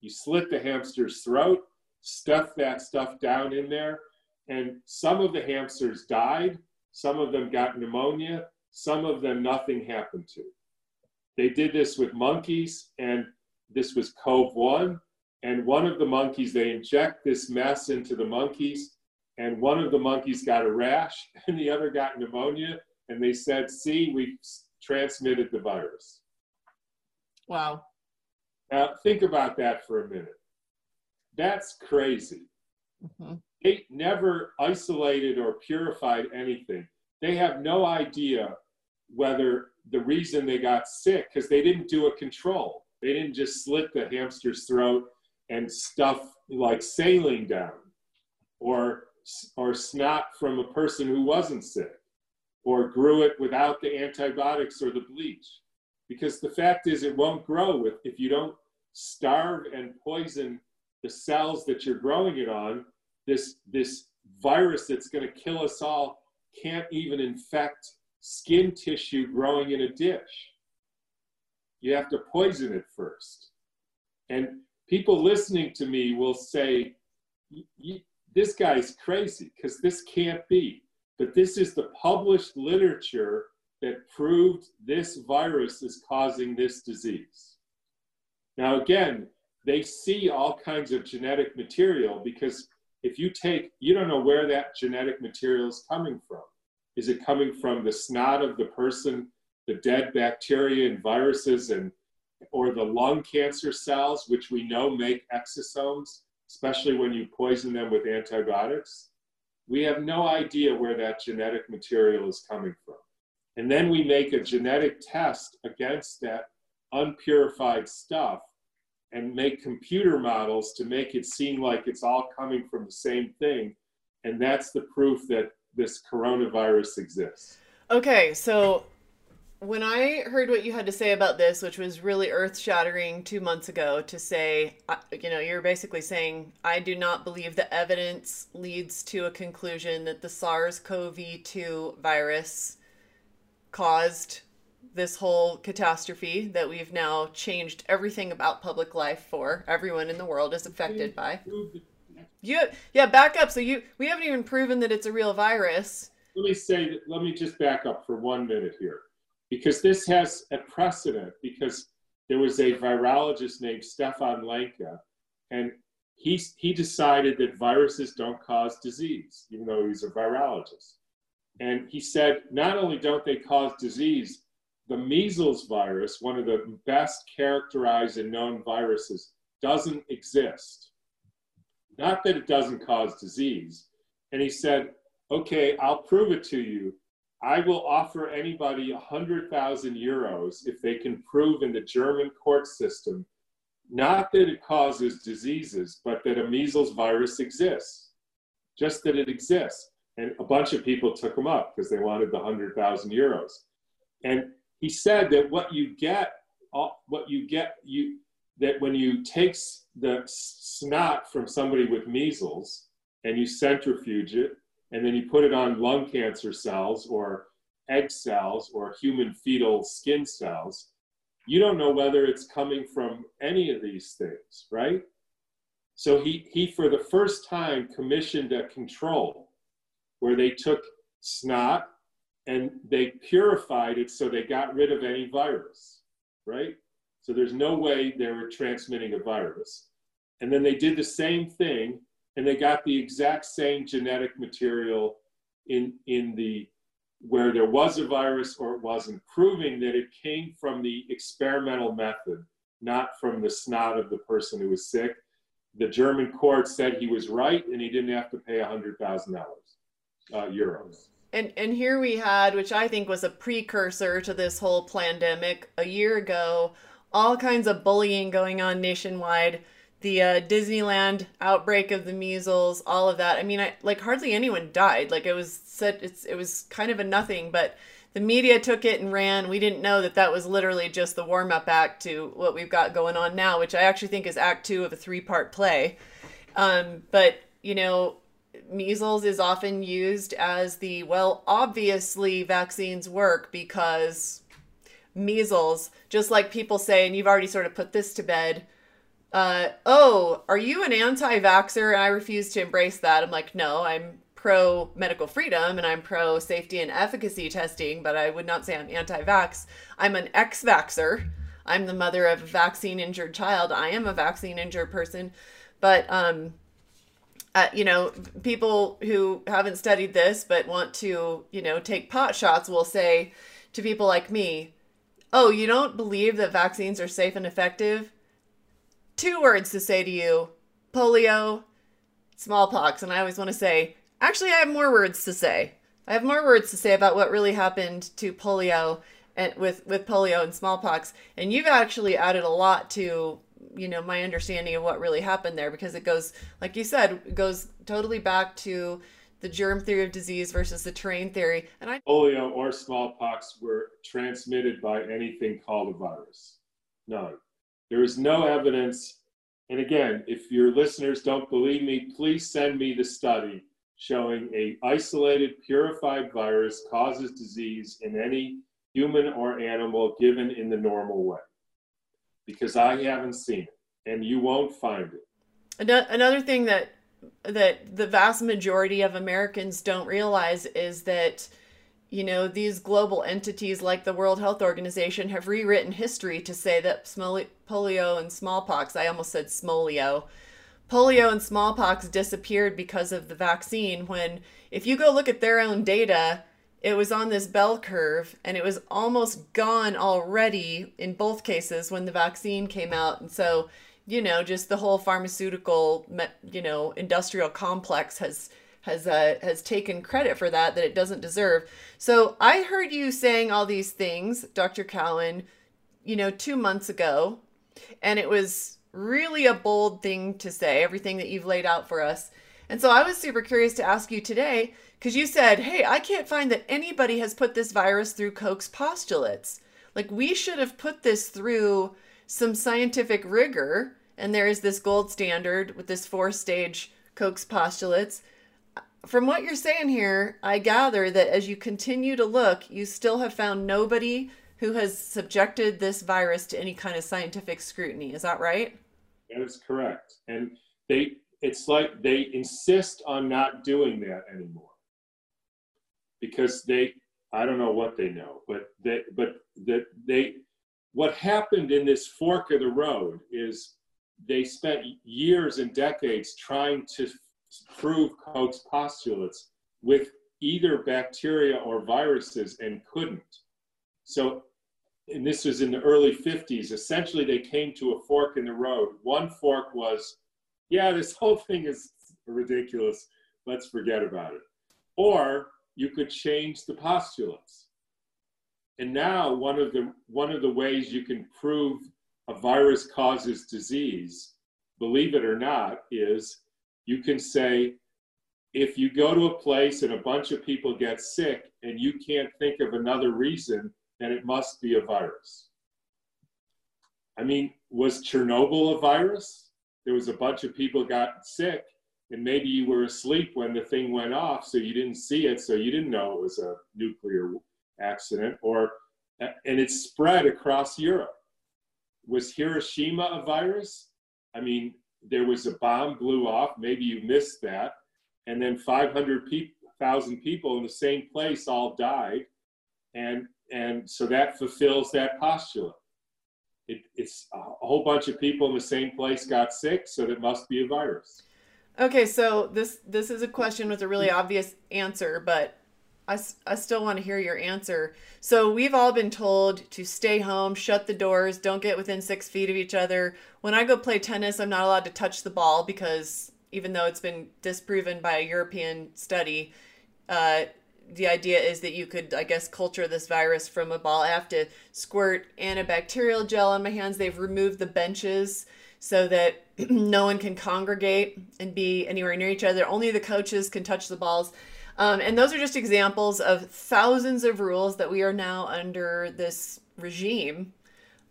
You slit the hamster's throat, stuff that stuff down in there, and some of the hamsters died, some of them got pneumonia, some of them nothing happened to. They did this with monkeys, and this was CoV 1. And one of the monkeys, they inject this mess into the monkeys, and one of the monkeys got a rash, and the other got pneumonia. And they said, See, we transmitted the virus. Wow. Now, think about that for a minute. That's crazy. Mm-hmm. They never isolated or purified anything. They have no idea whether the reason they got sick, because they didn't do a control. They didn't just slit the hamster's throat and stuff like saline down or, or snot from a person who wasn't sick or grew it without the antibiotics or the bleach. Because the fact is, it won't grow with, if you don't starve and poison the cells that you're growing it on, this, this virus that's going to kill us all can't even infect skin tissue growing in a dish. You have to poison it first. And people listening to me will say, this guy's crazy because this can't be. But this is the published literature that proved this virus is causing this disease. Now, again, they see all kinds of genetic material because if you take, you don't know where that genetic material is coming from. Is it coming from the snot of the person, the dead bacteria and viruses, and or the lung cancer cells, which we know make exosomes, especially when you poison them with antibiotics? We have no idea where that genetic material is coming from. And then we make a genetic test against that unpurified stuff and make computer models to make it seem like it's all coming from the same thing. And that's the proof that this coronavirus exists. Okay, so when I heard what you had to say about this, which was really earth shattering two months ago, to say, uh, you know, you're basically saying, I do not believe the evidence leads to a conclusion that the SARS CoV 2 virus caused this whole catastrophe that we've now changed everything about public life for. Everyone in the world is affected by. You, yeah, back up. So you, we haven't even proven that it's a real virus. Let me say, let me just back up for one minute here, because this has a precedent. Because there was a virologist named Stefan Lanka, and he he decided that viruses don't cause disease, even though he's a virologist. And he said, not only don't they cause disease, the measles virus, one of the best characterized and known viruses, doesn't exist. Not that it doesn't cause disease. And he said, okay, I'll prove it to you. I will offer anybody 100,000 euros if they can prove in the German court system not that it causes diseases, but that a measles virus exists, just that it exists. And a bunch of people took him up because they wanted the 100,000 euros. And he said that what you get, uh, what you get, you that when you take the snot from somebody with measles and you centrifuge it, and then you put it on lung cancer cells or egg cells or human fetal skin cells, you don't know whether it's coming from any of these things, right? So he, he for the first time commissioned a control where they took snot and they purified it so they got rid of any virus, right? So there's no way they were transmitting a virus. And then they did the same thing and they got the exact same genetic material in, in the where there was a virus or it wasn't, proving that it came from the experimental method, not from the snot of the person who was sick. The German court said he was right and he didn't have to pay $100,000 uh, euros and and here we had which i think was a precursor to this whole pandemic a year ago all kinds of bullying going on nationwide. The uh, disneyland outbreak of the measles all of that. I mean I, like hardly anyone died. Like it was said it's it was kind of a nothing but the media took it and ran. We didn't know that that was literally just the warm-up act to what we've got going on now which i actually think is act two of a three-part play. Um, but you know measles is often used as the well obviously vaccines work because measles just like people say and you've already sort of put this to bed uh, oh are you an anti-vaxxer? And i refuse to embrace that. I'm like no i'm pro medical freedom and i'm pro safety and efficacy testing but i would not say i'm anti-vax. I'm an ex-vaxxer. I'm the mother of a vaccine injured child. I am a vaccine injured person. But um uh, you know, people who haven't studied this but want to, you know, take pot shots will say to people like me, "Oh, you don't believe that vaccines are safe and effective?" Two words to say to you: polio, smallpox, and I always want to say, actually, I have more words to say. I have more words to say about what really happened to polio and with with polio and smallpox, and you've actually added a lot to you know my understanding of what really happened there because it goes like you said goes totally back to the germ theory of disease versus the terrain theory. And i polio or smallpox were transmitted by anything called a virus. None. There is no evidence. And again if your listeners don't believe me please send me the study showing a isolated purified virus causes disease in any human or animal given in the normal way because I haven't seen it, and you won't find it. Another thing that that the vast majority of Americans don't realize is that you know, these global entities like the World Health Organization have rewritten history to say that polio and smallpox, I almost said smolio, polio and smallpox disappeared because of the vaccine. When, if you go look at their own data, it was on this bell curve and it was almost gone already in both cases when the vaccine came out. And so, you know, just the whole pharmaceutical, you know, industrial complex has has uh, has taken credit for that that it doesn't deserve. So I heard you saying all these things, Dr. Cowan, you know, two months ago, and it was really a bold thing to say. Everything that you've laid out for us, and so I was super curious to ask you today because you said, "Hey, I can't find that anybody has put this virus through Koch's postulates. Like we should have put this through some scientific rigor." And there is this gold standard with this four stage Koch's postulates from what you're saying here, I gather that as you continue to look, you still have found nobody who has subjected this virus to any kind of scientific scrutiny. Is that right? That is correct. And they it's like they insist on not doing that anymore. Because they I don't know what they know, but they but that they what happened in this fork of the road is they spent years and decades trying to prove Koch's postulates with either bacteria or viruses and couldn't. So, and this was in the early 50s, essentially they came to a fork in the road. One fork was, yeah, this whole thing is ridiculous, let's forget about it. Or you could change the postulates. And now one of the one of the ways you can prove a virus causes disease, believe it or not, is you can say, if you go to a place and a bunch of people get sick and you can't think of another reason, then it must be a virus. I mean, was Chernobyl a virus? There was a bunch of people got sick, and maybe you were asleep when the thing went off, so you didn't see it, so you didn't know it was a nuclear accident, or and it spread across Europe. Was Hiroshima a virus? I mean, there was a bomb blew off. Maybe you missed that. And then 500,000 people in the same place all died. And, and so that fulfills that postulate. It, it's a whole bunch of people in the same place got sick, so it must be a virus. Okay, so this this is a question with a really obvious answer, but I, I still want to hear your answer. So we've all been told to stay home, shut the doors, don't get within six feet of each other. When I go play tennis, I'm not allowed to touch the ball because even though it's been disproven by a European study, uh, the idea is that you could, I guess, culture this virus from a ball. I have to squirt antibacterial gel on my hands. They've removed the benches so that no one can congregate and be anywhere near each other. Only the coaches can touch the balls. Um, and those are just examples of thousands of rules that we are now under this regime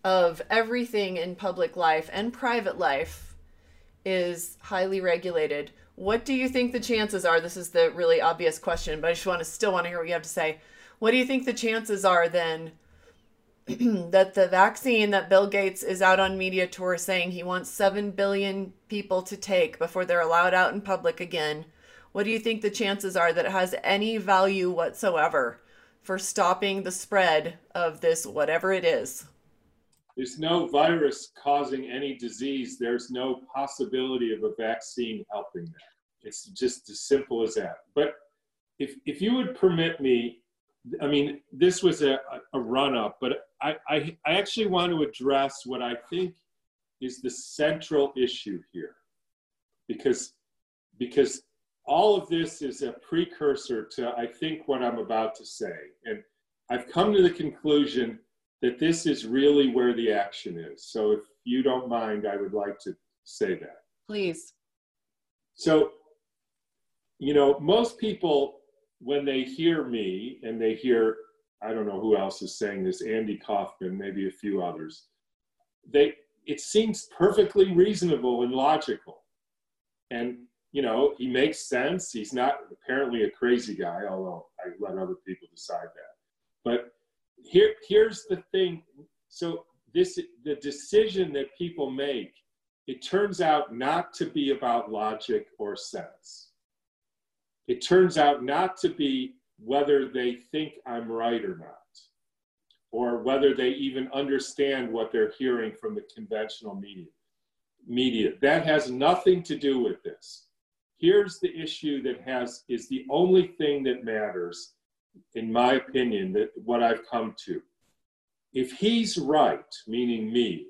of everything in public life and private life is highly regulated. What do you think the chances are? This is the really obvious question, but I just want to still want to hear what you have to say. What do you think the chances are then that the vaccine that Bill Gates is out on media tour saying he wants 7 billion people to take before they're allowed out in public again? what do you think the chances are that it has any value whatsoever for stopping the spread of this, whatever it is? There's no virus causing any disease. There's no possibility of a vaccine helping that. It's just as simple as that. But if, if you would permit me, I mean, this was a, a run up, but I, I, I actually want to address what I think is the central issue here. Because, because all of this is a precursor to, I think, what I'm about to say. And I've come to the conclusion that this is really where the action is. So if you don't mind, I would like to say that. Please. So, you know, most people, when they hear me and they hear, I don't know who else is saying this, Andy Kaufman, maybe a few others, they, it seems perfectly reasonable and logical. And you know, he makes sense. He's not apparently a crazy guy, although I let other people decide that. But here, here's the thing. So this, the decision that people make, it turns out not to be about logic or sense. It turns out not to be whether they think I'm right or not, or whether they even understand what they're hearing from the conventional media. Media. That has nothing to do with this. Here's the issue that has is the only thing that matters, in my opinion, that what I've come to. If he's right, meaning me,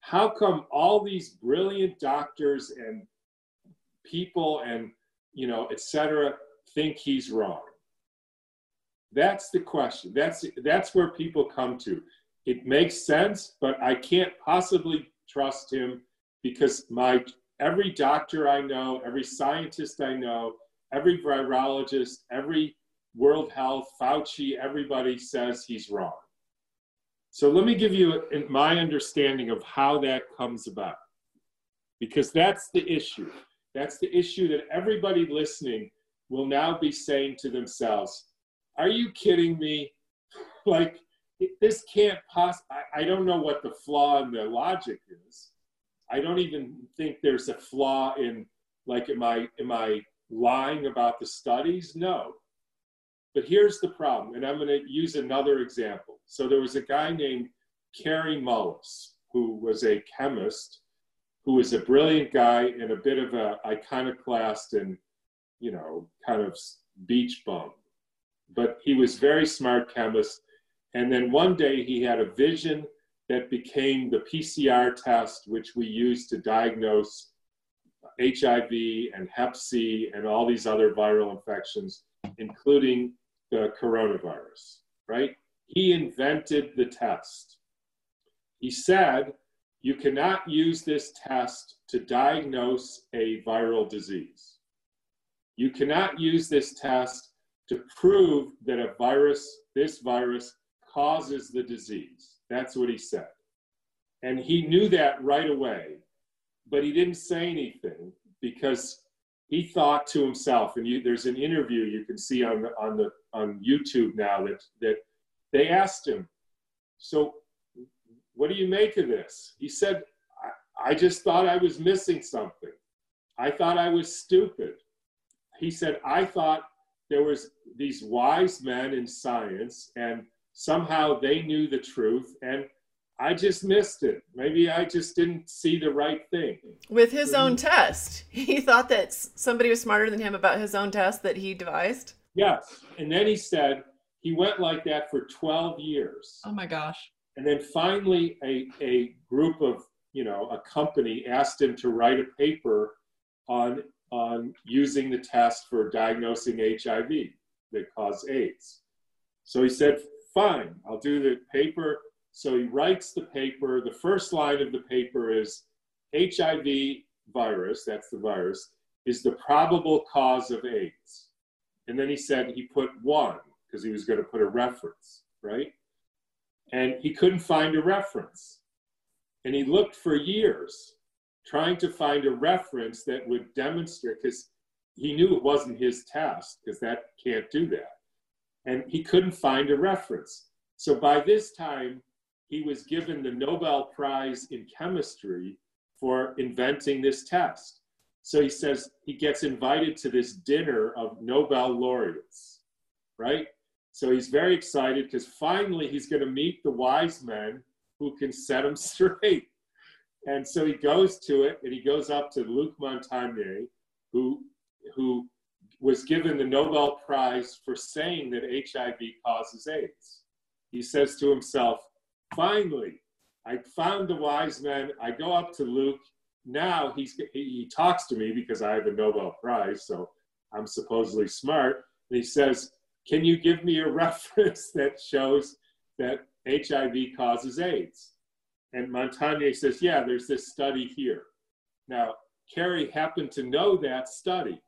how come all these brilliant doctors and people and you know, etc., think he's wrong? That's the question. That's that's where people come to. It makes sense, but I can't possibly trust him because my every doctor I know, every scientist I know, every virologist, every World Health, Fauci, everybody says he's wrong. So let me give you my understanding of how that comes about. Because that's the issue. That's the issue that everybody listening will now be saying to themselves, Are you kidding me? like, this can't possibly, I don't know what the flaw in the logic is. I don't even think there's a flaw in, like, am I, am I lying about the studies? No. But here's the problem, and I'm going to use another example. So there was a guy named Kary Mullis who was a chemist who was a brilliant guy and a bit of a iconoclast and you know kind of beach bum but he was very smart chemist. And then one day he had a vision that became the pcr test which we use to diagnose hiv and hep c and all these other viral infections including the coronavirus right? He invented the test. He said you cannot use this test to diagnose a viral disease. You cannot use this test to prove that a virus, this virus, causes the disease. That's what he said. And he knew that right away, but he didn't say anything because he thought to himself, and you, there's an interview you can see on the, on the on YouTube now that that they asked him, so what do you make of this? He said, I, I just thought I was missing something. I thought I was stupid. He said, I thought there was these wise men in science and somehow they knew the truth and I just missed it. Maybe I just didn't see the right thing. With his own test. He thought that somebody was smarter than him about his own test that he devised. Yes. And then he said he went like that for 12 years. Oh my gosh. And then finally, a, a group of, you know, a company asked him to write a paper on, on using the test for diagnosing HIV that cause AIDS. So he said, fine, I'll do the paper. So he writes the paper. The first line of the paper is HIV virus, that's the virus, is the probable cause of AIDS. And then he said he put one because he was going to put a reference, right? and he couldn't find a reference. And he looked for years trying to find a reference that would demonstrate, because he knew it wasn't his test, because that can't do that. And he couldn't find a reference. So by this time, he was given the Nobel Prize in chemistry for inventing this test. So he says he gets invited to this dinner of Nobel laureates, right? So he's very excited because finally he's going to meet the wise men who can set him straight. And so he goes to it and he goes up to Luc Montagnier, who, who was given the Nobel Prize for saying that HIV causes AIDS. He says to himself, finally, I found the wise men. I go up to Luc. Now he's, he, he talks to me because I have a Nobel Prize, so I'm supposedly smart. And he says, can you give me a reference that shows that HIV causes AIDS? And Montagnier says, yeah, there's this study here. Now, Kary happened to know that study.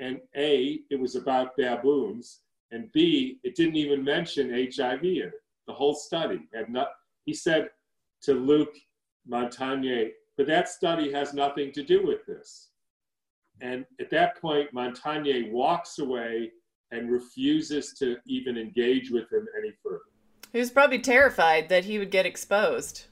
And A, it was about baboons. And B, it didn't even mention HIV in it. The whole study had not, he said to Luc Montagnier, but that study has nothing to do with this. And at that point, Montagnier walks away and refuses to even engage with him any further. He was probably terrified that he would get exposed.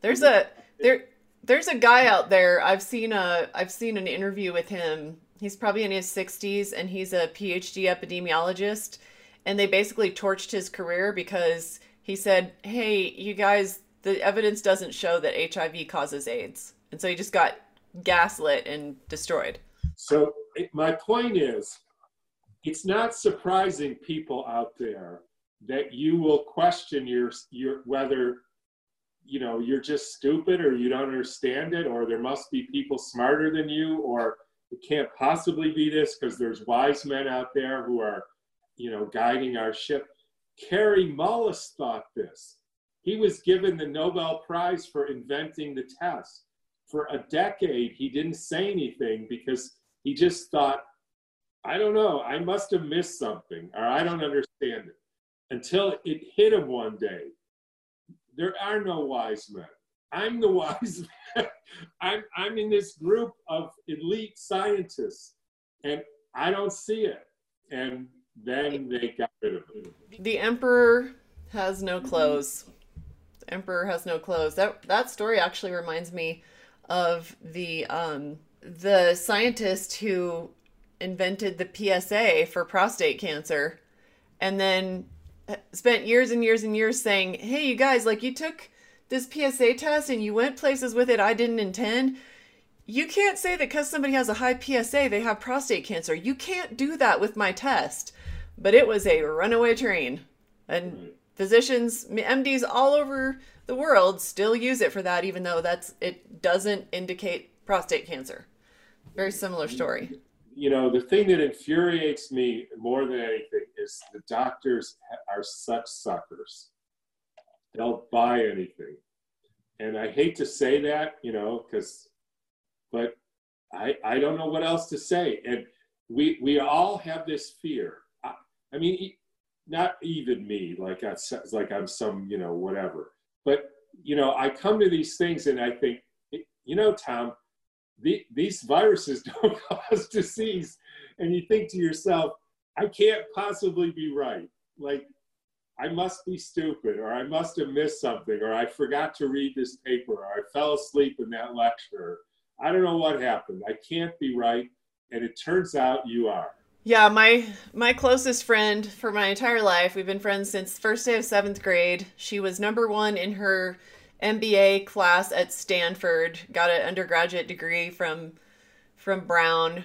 There's a there there's a guy out there. I've seen a I've seen an interview with him. He's probably in his 60s and he's a PhD epidemiologist and they basically torched his career because he said, "Hey, you guys, the evidence doesn't show that HIV causes AIDS," and so he just got gaslit and destroyed. So my point is, it's not surprising people out there that you will question your your whether you know you're just stupid or you don't understand it or there must be people smarter than you or it can't possibly be this because there's wise men out there who are you know guiding our ship. Kary Mullis thought this. He was given the nobel prize for inventing the test. For a decade he didn't say anything because he just thought i don't know i must have missed something or i don't understand it. Until it hit him one day there are no wise men. I'm the wise man. I'm, I'm in this group of elite scientists, and I don't see it. And then they got rid of it. The emperor has no clothes. The emperor has no clothes. That that story actually reminds me of the um, the scientist who invented the PSA for prostate cancer, and then spent years and years and years saying, "Hey, you guys, like you took this PSA test and you went places with it I didn't intend." You can't say that because somebody has a high PSA, they have prostate cancer. You can't do that with my test. But it was a runaway train. And physicians, MDs all over the world still use it for that, even though that's it doesn't indicate prostate cancer. Very similar story you know, the thing that infuriates me more than anything is the doctors are such suckers. They'll buy anything. And I hate to say that, you know, because, but I, I don't know what else to say. And we, we all have this fear. I, I mean, not even me, like I, like I'm some, you know, whatever. But, you know, I come to these things and I think, you know, Tom, the, these viruses don't cause disease. And you think to yourself, I can't possibly be right. Like, I must be stupid, or I must have missed something, or I forgot to read this paper, or I fell asleep in that lecture. I don't know what happened. I can't be right. And it turns out you are. Yeah, my my closest friend for my entire life. We've been friends since first day of seventh grade. She was number one in her MBA class at Stanford. Got an undergraduate degree from from Brown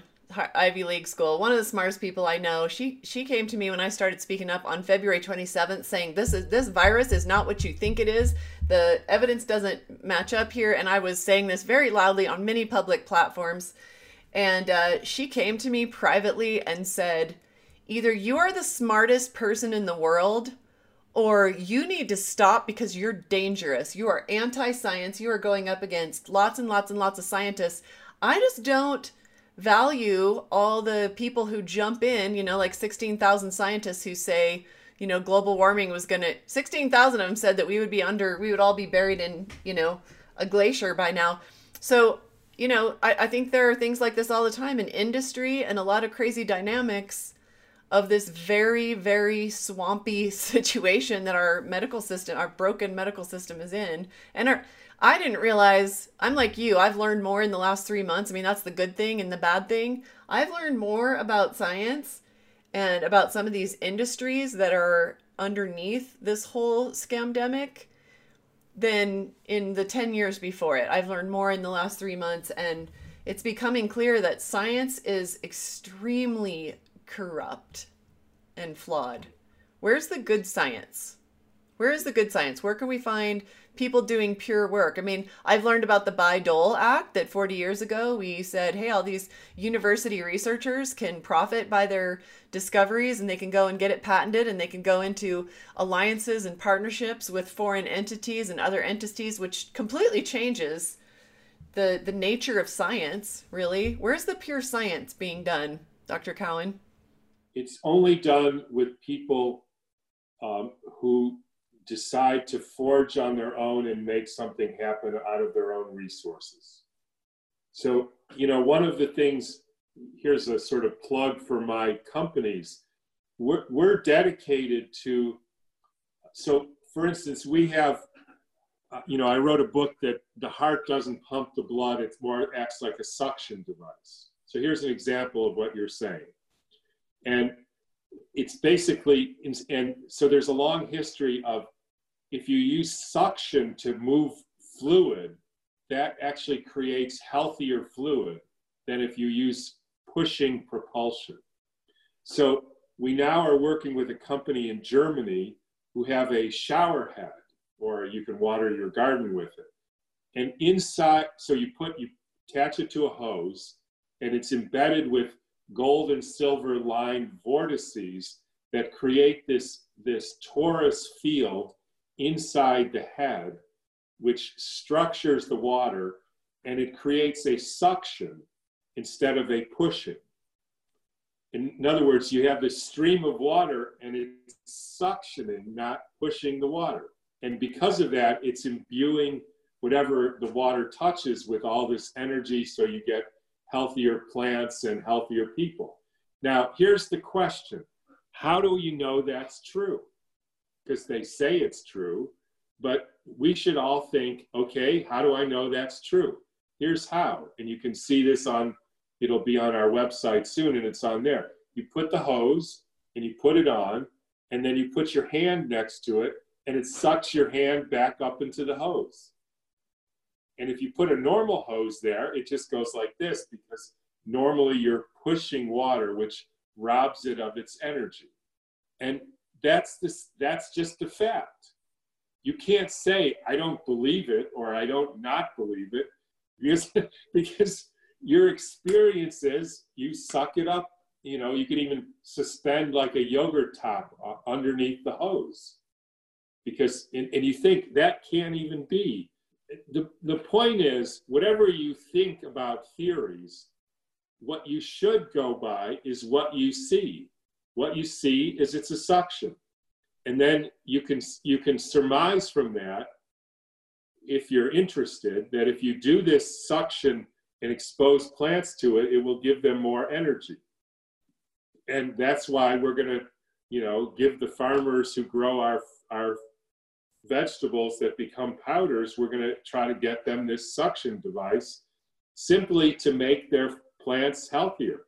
Ivy League school. One of the smartest people I know. She she came to me when I started speaking up on February 27th, saying this is this virus is not what you think it is. The evidence doesn't match up here, and I was saying this very loudly on many public platforms. And uh, she came to me privately and said, either you are the smartest person in the world or you need to stop because you're dangerous. You are anti science. You are going up against lots and lots and lots of scientists. I just don't value all the people who jump in, you know, like 16,000 scientists who say, you know, global warming was going to, 16,000 of them said that we would be under, we would all be buried in, you know, a glacier by now. So, you know, I, I think there are things like this all the time in industry and a lot of crazy dynamics of this very, very swampy situation that our medical system, our broken medical system is in. And our, I didn't realize, I'm like you, I've learned more in the last three months. I mean, that's the good thing and the bad thing. I've learned more about science and about some of these industries that are underneath this whole scamdemic than in the 10 years before it. I've learned more in the last three months, and it's becoming clear that science is extremely corrupt and flawed. Where's the good science? Where is the good science? Where can we find people doing pure work? I mean, I've learned about the Bayh-Dole Act that 40 years ago we said, hey, all these university researchers can profit by their discoveries and they can go and get it patented and they can go into alliances and partnerships with foreign entities and other entities, which completely changes the the nature of science, really. Where's the pure science being done, Dr. Cowan? It's only done with people um, who decide to forge on their own and make something happen out of their own resources. So, you know, one of the things, here's a sort of plug for my companies. We're, we're dedicated to, so for instance, we have, uh, you know, I wrote a book that the heart doesn't pump the blood, it's more acts like a suction device. So here's an example of what you're saying. And it's basically, and so there's a long history of if you use suction to move fluid, that actually creates healthier fluid than if you use pushing propulsion. So we now are working with a company in Germany who have a shower head, or you can water your garden with it. And inside, so you put, you attach it to a hose, and it's embedded with gold and silver lined vortices that create this, this torus field inside the head, which structures the water and it creates a suction instead of a pushing. In, in other words, you have this stream of water and it's suctioning, not pushing the water. And because of that, it's imbuing whatever the water touches with all this energy so you get healthier plants and healthier people. Now, here's the question How do you know that's true? Because they say it's true, but we should all think, okay, how do I know that's true? Here's how. And you can see this on, it'll be on our website soon and it's on there. You put the hose and you put it on, and then you put your hand next to it and it sucks your hand back up into the hose. And if you put a normal hose there, it just goes like this because normally you're pushing water, which robs it of its energy. And that's this that's just a fact. You can't say I don't believe it or I don't not believe it because because your experience is you suck it up. You know, you can even suspend like a yogurt top uh, underneath the hose because and, and you think that can't even be the, the point is, whatever you think about theories, what you should go by is what you see. What you see is it's a suction. And then you can, you can surmise from that, if you're interested, that if you do this suction and expose plants to it, it will give them more energy. And that's why we're going to, you know, give the farmers who grow our, our vegetables that become powders, we're going to try to get them this suction device simply to make their plants healthier.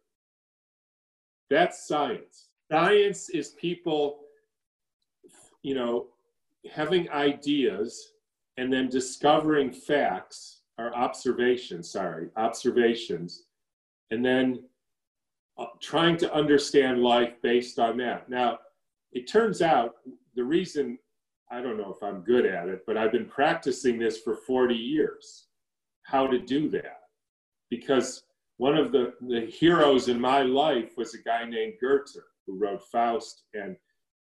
That's science. Science is people, you know, having ideas and then discovering facts or observations, sorry, observations, and then uh, trying to understand life based on that. Now, it turns out the reason I don't know if I'm good at it, but I've been practicing this for 40 years, how to do that. Because one of the, the heroes in my life was a guy named Goethe who wrote Faust. And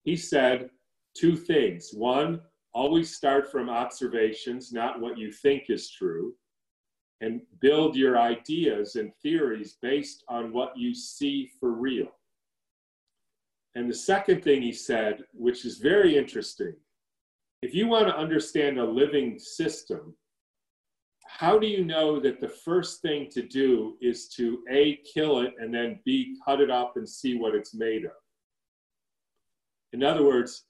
he said two things. One, always start from observations, not what you think is true, and build your ideas and theories based on what you see for real. And the second thing he said, which is very interesting, if you want to understand a living system, how do you know that the first thing to do is to A, kill it, and then B, cut it up and see what it's made of? In other words,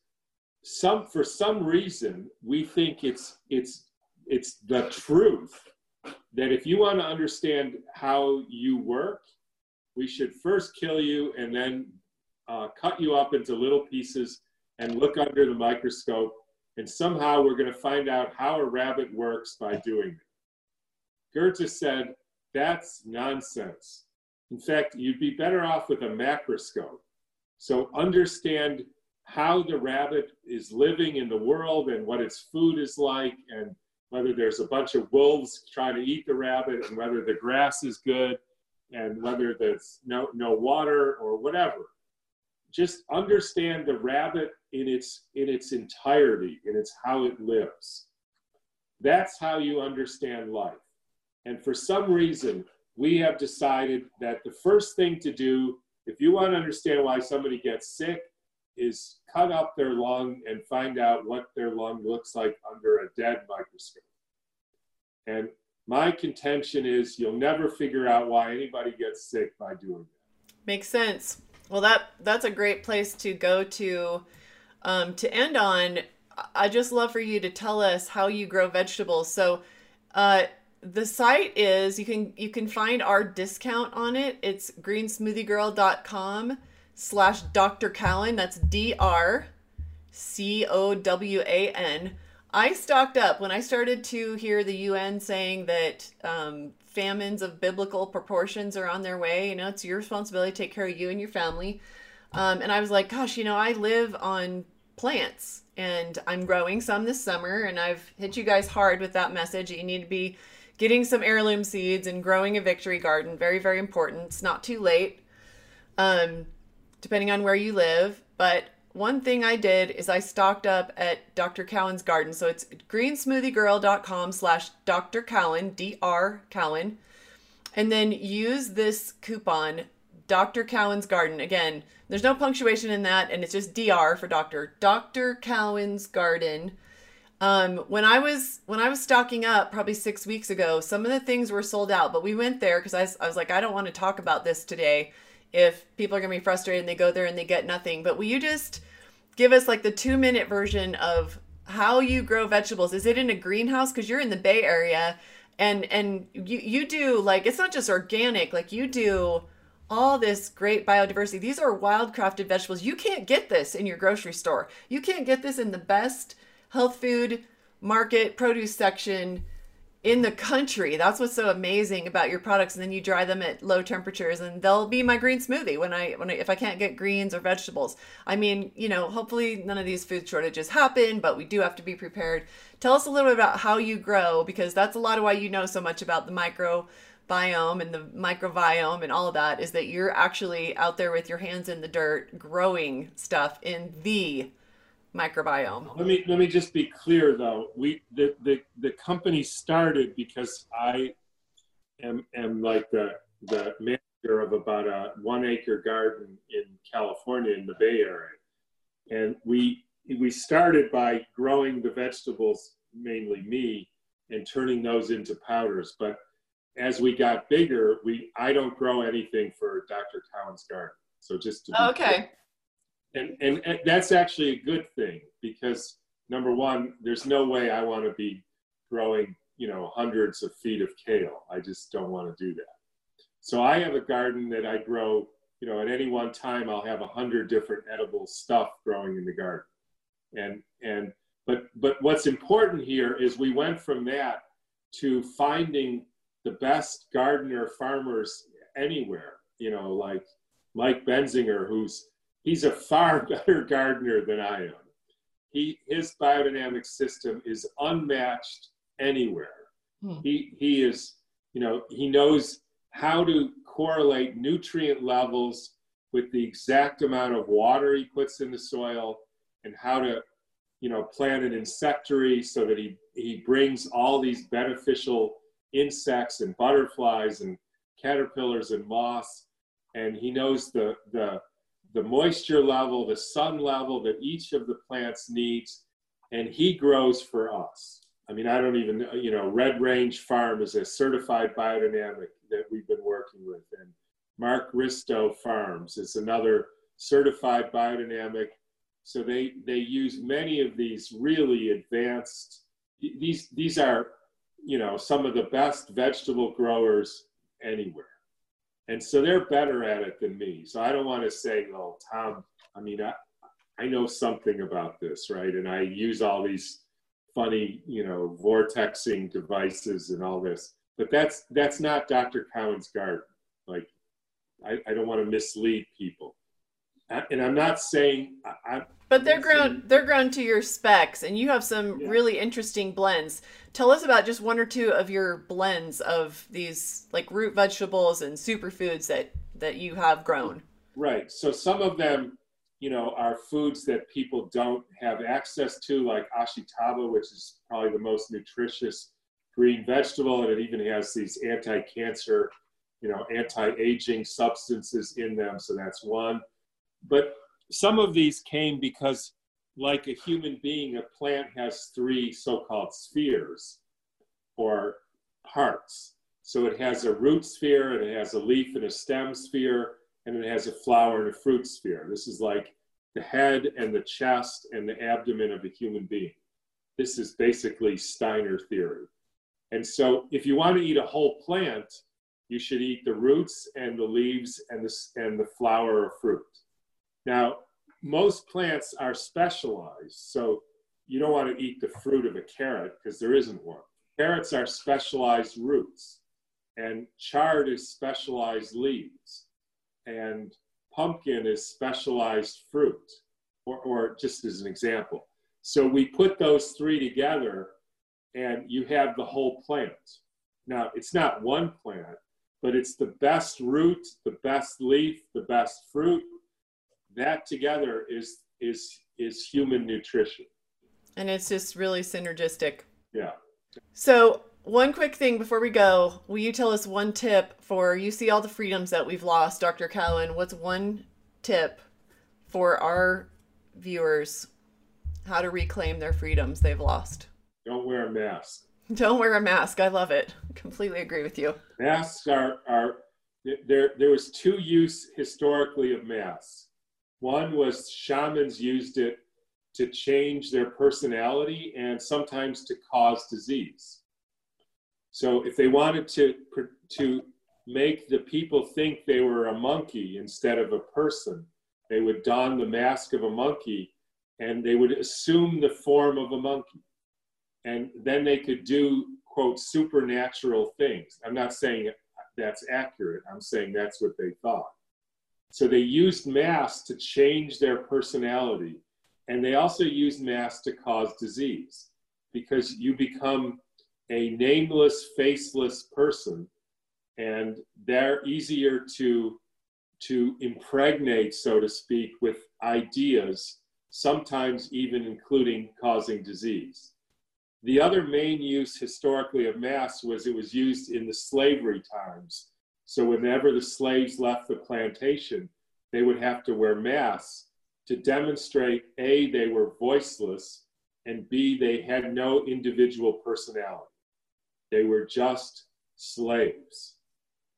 some for some reason we think it's it's it's the truth that if you want to understand how you work, we should first kill you and then uh, cut you up into little pieces and look under the microscope and somehow we're going to find out how a rabbit works by doing it. Goethe said, that's nonsense. In fact, you'd be better off with a macroscope. So understand how the rabbit is living in the world and what its food is like and whether there's a bunch of wolves trying to eat the rabbit and whether the grass is good and whether there's no, no water or whatever. Just understand the rabbit in its in its entirety in its how it lives. That's how you understand life. And for some reason we have decided that the first thing to do if you want to understand why somebody gets sick is cut up their lung and find out what their lung looks like under a dead microscope. And my contention is you'll never figure out why anybody gets sick by doing that. Makes sense well that that's a great place to go to um, to end on, I just love for you to tell us how you grow vegetables. So, uh, the site is you can you can find our discount on it. It's greensmoothiegirl.com slash Dr. Cowan. That's D R C O W A N. I stocked up when I started to hear the UN saying that um, famines of biblical proportions are on their way. You know, it's your responsibility to take care of you and your family. Um, and I was like, gosh, you know, I live on plants and I'm growing some this summer. And I've hit you guys hard with that message. You need to be getting some heirloom seeds and growing a victory garden. Very, very important. It's not too late, um, depending on where you live. But one thing I did is I stocked up at Dr. Cowan's garden. So it's greensmoothiegirl.com slash Dr. Cowan, D-R Cowan. And then use this coupon, Dr. Cowan's garden. Again, there's no punctuation in that, and it's just DR for doctor. Dr. Cowan's garden. Um, when I was when I was stocking up probably six weeks ago, some of the things were sold out, but we went there because I, I was like, I don't want to talk about this today if people are going to be frustrated and they go there and they get nothing. But will you just give us like the two minute version of how you grow vegetables? Is it in a greenhouse? Because you're in the Bay Area and and you you do like it's not just organic, like you do all this great biodiversity. These are wild crafted vegetables. You can't get this in your grocery store. You can't get this in the best health food market produce section in the country. That's what's so amazing about your products. And then you dry them at low temperatures, and they'll be my green smoothie when I when I, if I can't get greens or vegetables. I mean, you know, hopefully none of these food shortages happen, but we do have to be prepared. Tell us a little bit about how you grow because that's a lot of why you know so much about the microbiome and the microbiome and all of that is that you're actually out there with your hands in the dirt growing stuff in the microbiome. Let me let me just be clear though. We the the, the company started because I am am like the the manager of about a one acre garden in California in the Bay Area. And we we started by growing the vegetables, mainly me, and turning those into powders. But as we got bigger, we I don't grow anything for Dr. Cowan's garden. So just to okay. Clear and, and, and that's actually a good thing because number one, there's no way I want to be growing, you know, hundreds of feet of kale. I just don't want to do that. So I have a garden that I grow, you know, at any one time I'll have a hundred different edible stuff growing in the garden. And and but but what's important here is we went from that to finding the best gardener farmers anywhere, you know, like Mike Benziger, who's he's a far better gardener than I am. He, his biodynamic system is unmatched anywhere. Hmm. He, he is, you know, he knows how to correlate nutrient levels with the exact amount of water he puts in the soil and how to, you know, plant an insectary so that he, he brings all these beneficial insects and butterflies and caterpillars and moths. And he knows the, the the moisture level, the sun level that each of the plants needs, and he grows for us. I mean, I don't even, you know, Red Range Farm is a certified biodynamic that we've been working with, and Mark Risto Farms is another certified biodynamic. So they they use many of these really advanced. These these are, you know, some of the best vegetable growers anywhere and so they're better at it than me. So I don't want to say, "Oh, Tom." I mean, I I know something about this, right? And I use all these funny, you know, vortexing devices and all this. But that's that's not Dr. Cowan's garden. Like, I, I don't want to mislead people. And I'm not saying I, am but they're grown they're grown to your specs and you have some yeah. really interesting blends. Tell us about just one or two of your blends of these like root vegetables and superfoods that that you have grown. Right. So some of them, you know, are foods that people don't have access to like ashitaba, which is probably the most nutritious green vegetable and it even has these anti-cancer, you know, anti-aging substances in them, so that's one. But some of these came because like a human being, a plant has three so-called spheres or parts. So it has a root sphere, and it has a leaf and a stem sphere, and it has a flower and a fruit sphere. This is like the head and the chest and the abdomen of a human being. This is basically Steiner theory. And so if you want to eat a whole plant, you should eat the roots and the leaves and the, and the flower or fruit. Now, most plants are specialized. So you don't want to eat the fruit of a carrot because there isn't one. Carrots are specialized roots, and chard is specialized leaves, and pumpkin is specialized fruit, or, or just as an example. So we put those three together, and you have the whole plant. Now, it's not one plant, but it's the best root, the best leaf, the best fruit. That together is is is human nutrition. And it's just really synergistic. Yeah. So, one quick thing before we go, will you tell us one tip for you see all the freedoms that we've lost, Dr. Cowan? What's one tip for our viewers how to reclaim their freedoms they've lost? Don't wear a mask. Don't wear a mask. I love it. Completely agree with you. Masks are are there there was two use historically of masks. One was shamans used it to change their personality and sometimes to cause disease. So if they wanted to, to make the people think they were a monkey instead of a person, they would don the mask of a monkey and they would assume the form of a monkey. And then they could do, quote, supernatural things. I'm not saying that's accurate, I'm saying that's what they thought. So they used masks to change their personality and they also use masks to cause disease because you become a nameless, faceless person, and they're easier to, to impregnate, so to speak, with ideas, sometimes even including causing disease. The other main use historically of masks was it was used in the slavery times. So whenever the slaves left the plantation, they would have to wear masks to demonstrate A, they were voiceless, and B, they had no individual personality. They were just slaves.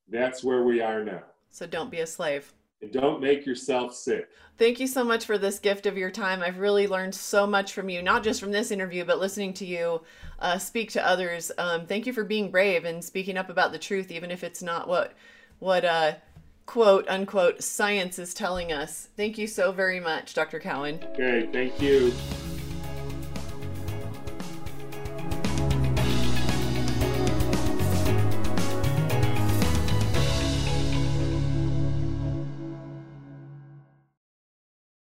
That's where we are now. So don't be a slave. And don't make yourself sick. Thank you so much for this gift of your time. I've really learned so much from you, not just from this interview, but listening to you uh, speak to others. Um, thank you for being brave and speaking up about the truth, even if it's not what what uh, quote unquote science is telling us. Thank you so very much, Dr. Cowan. Okay, thank you.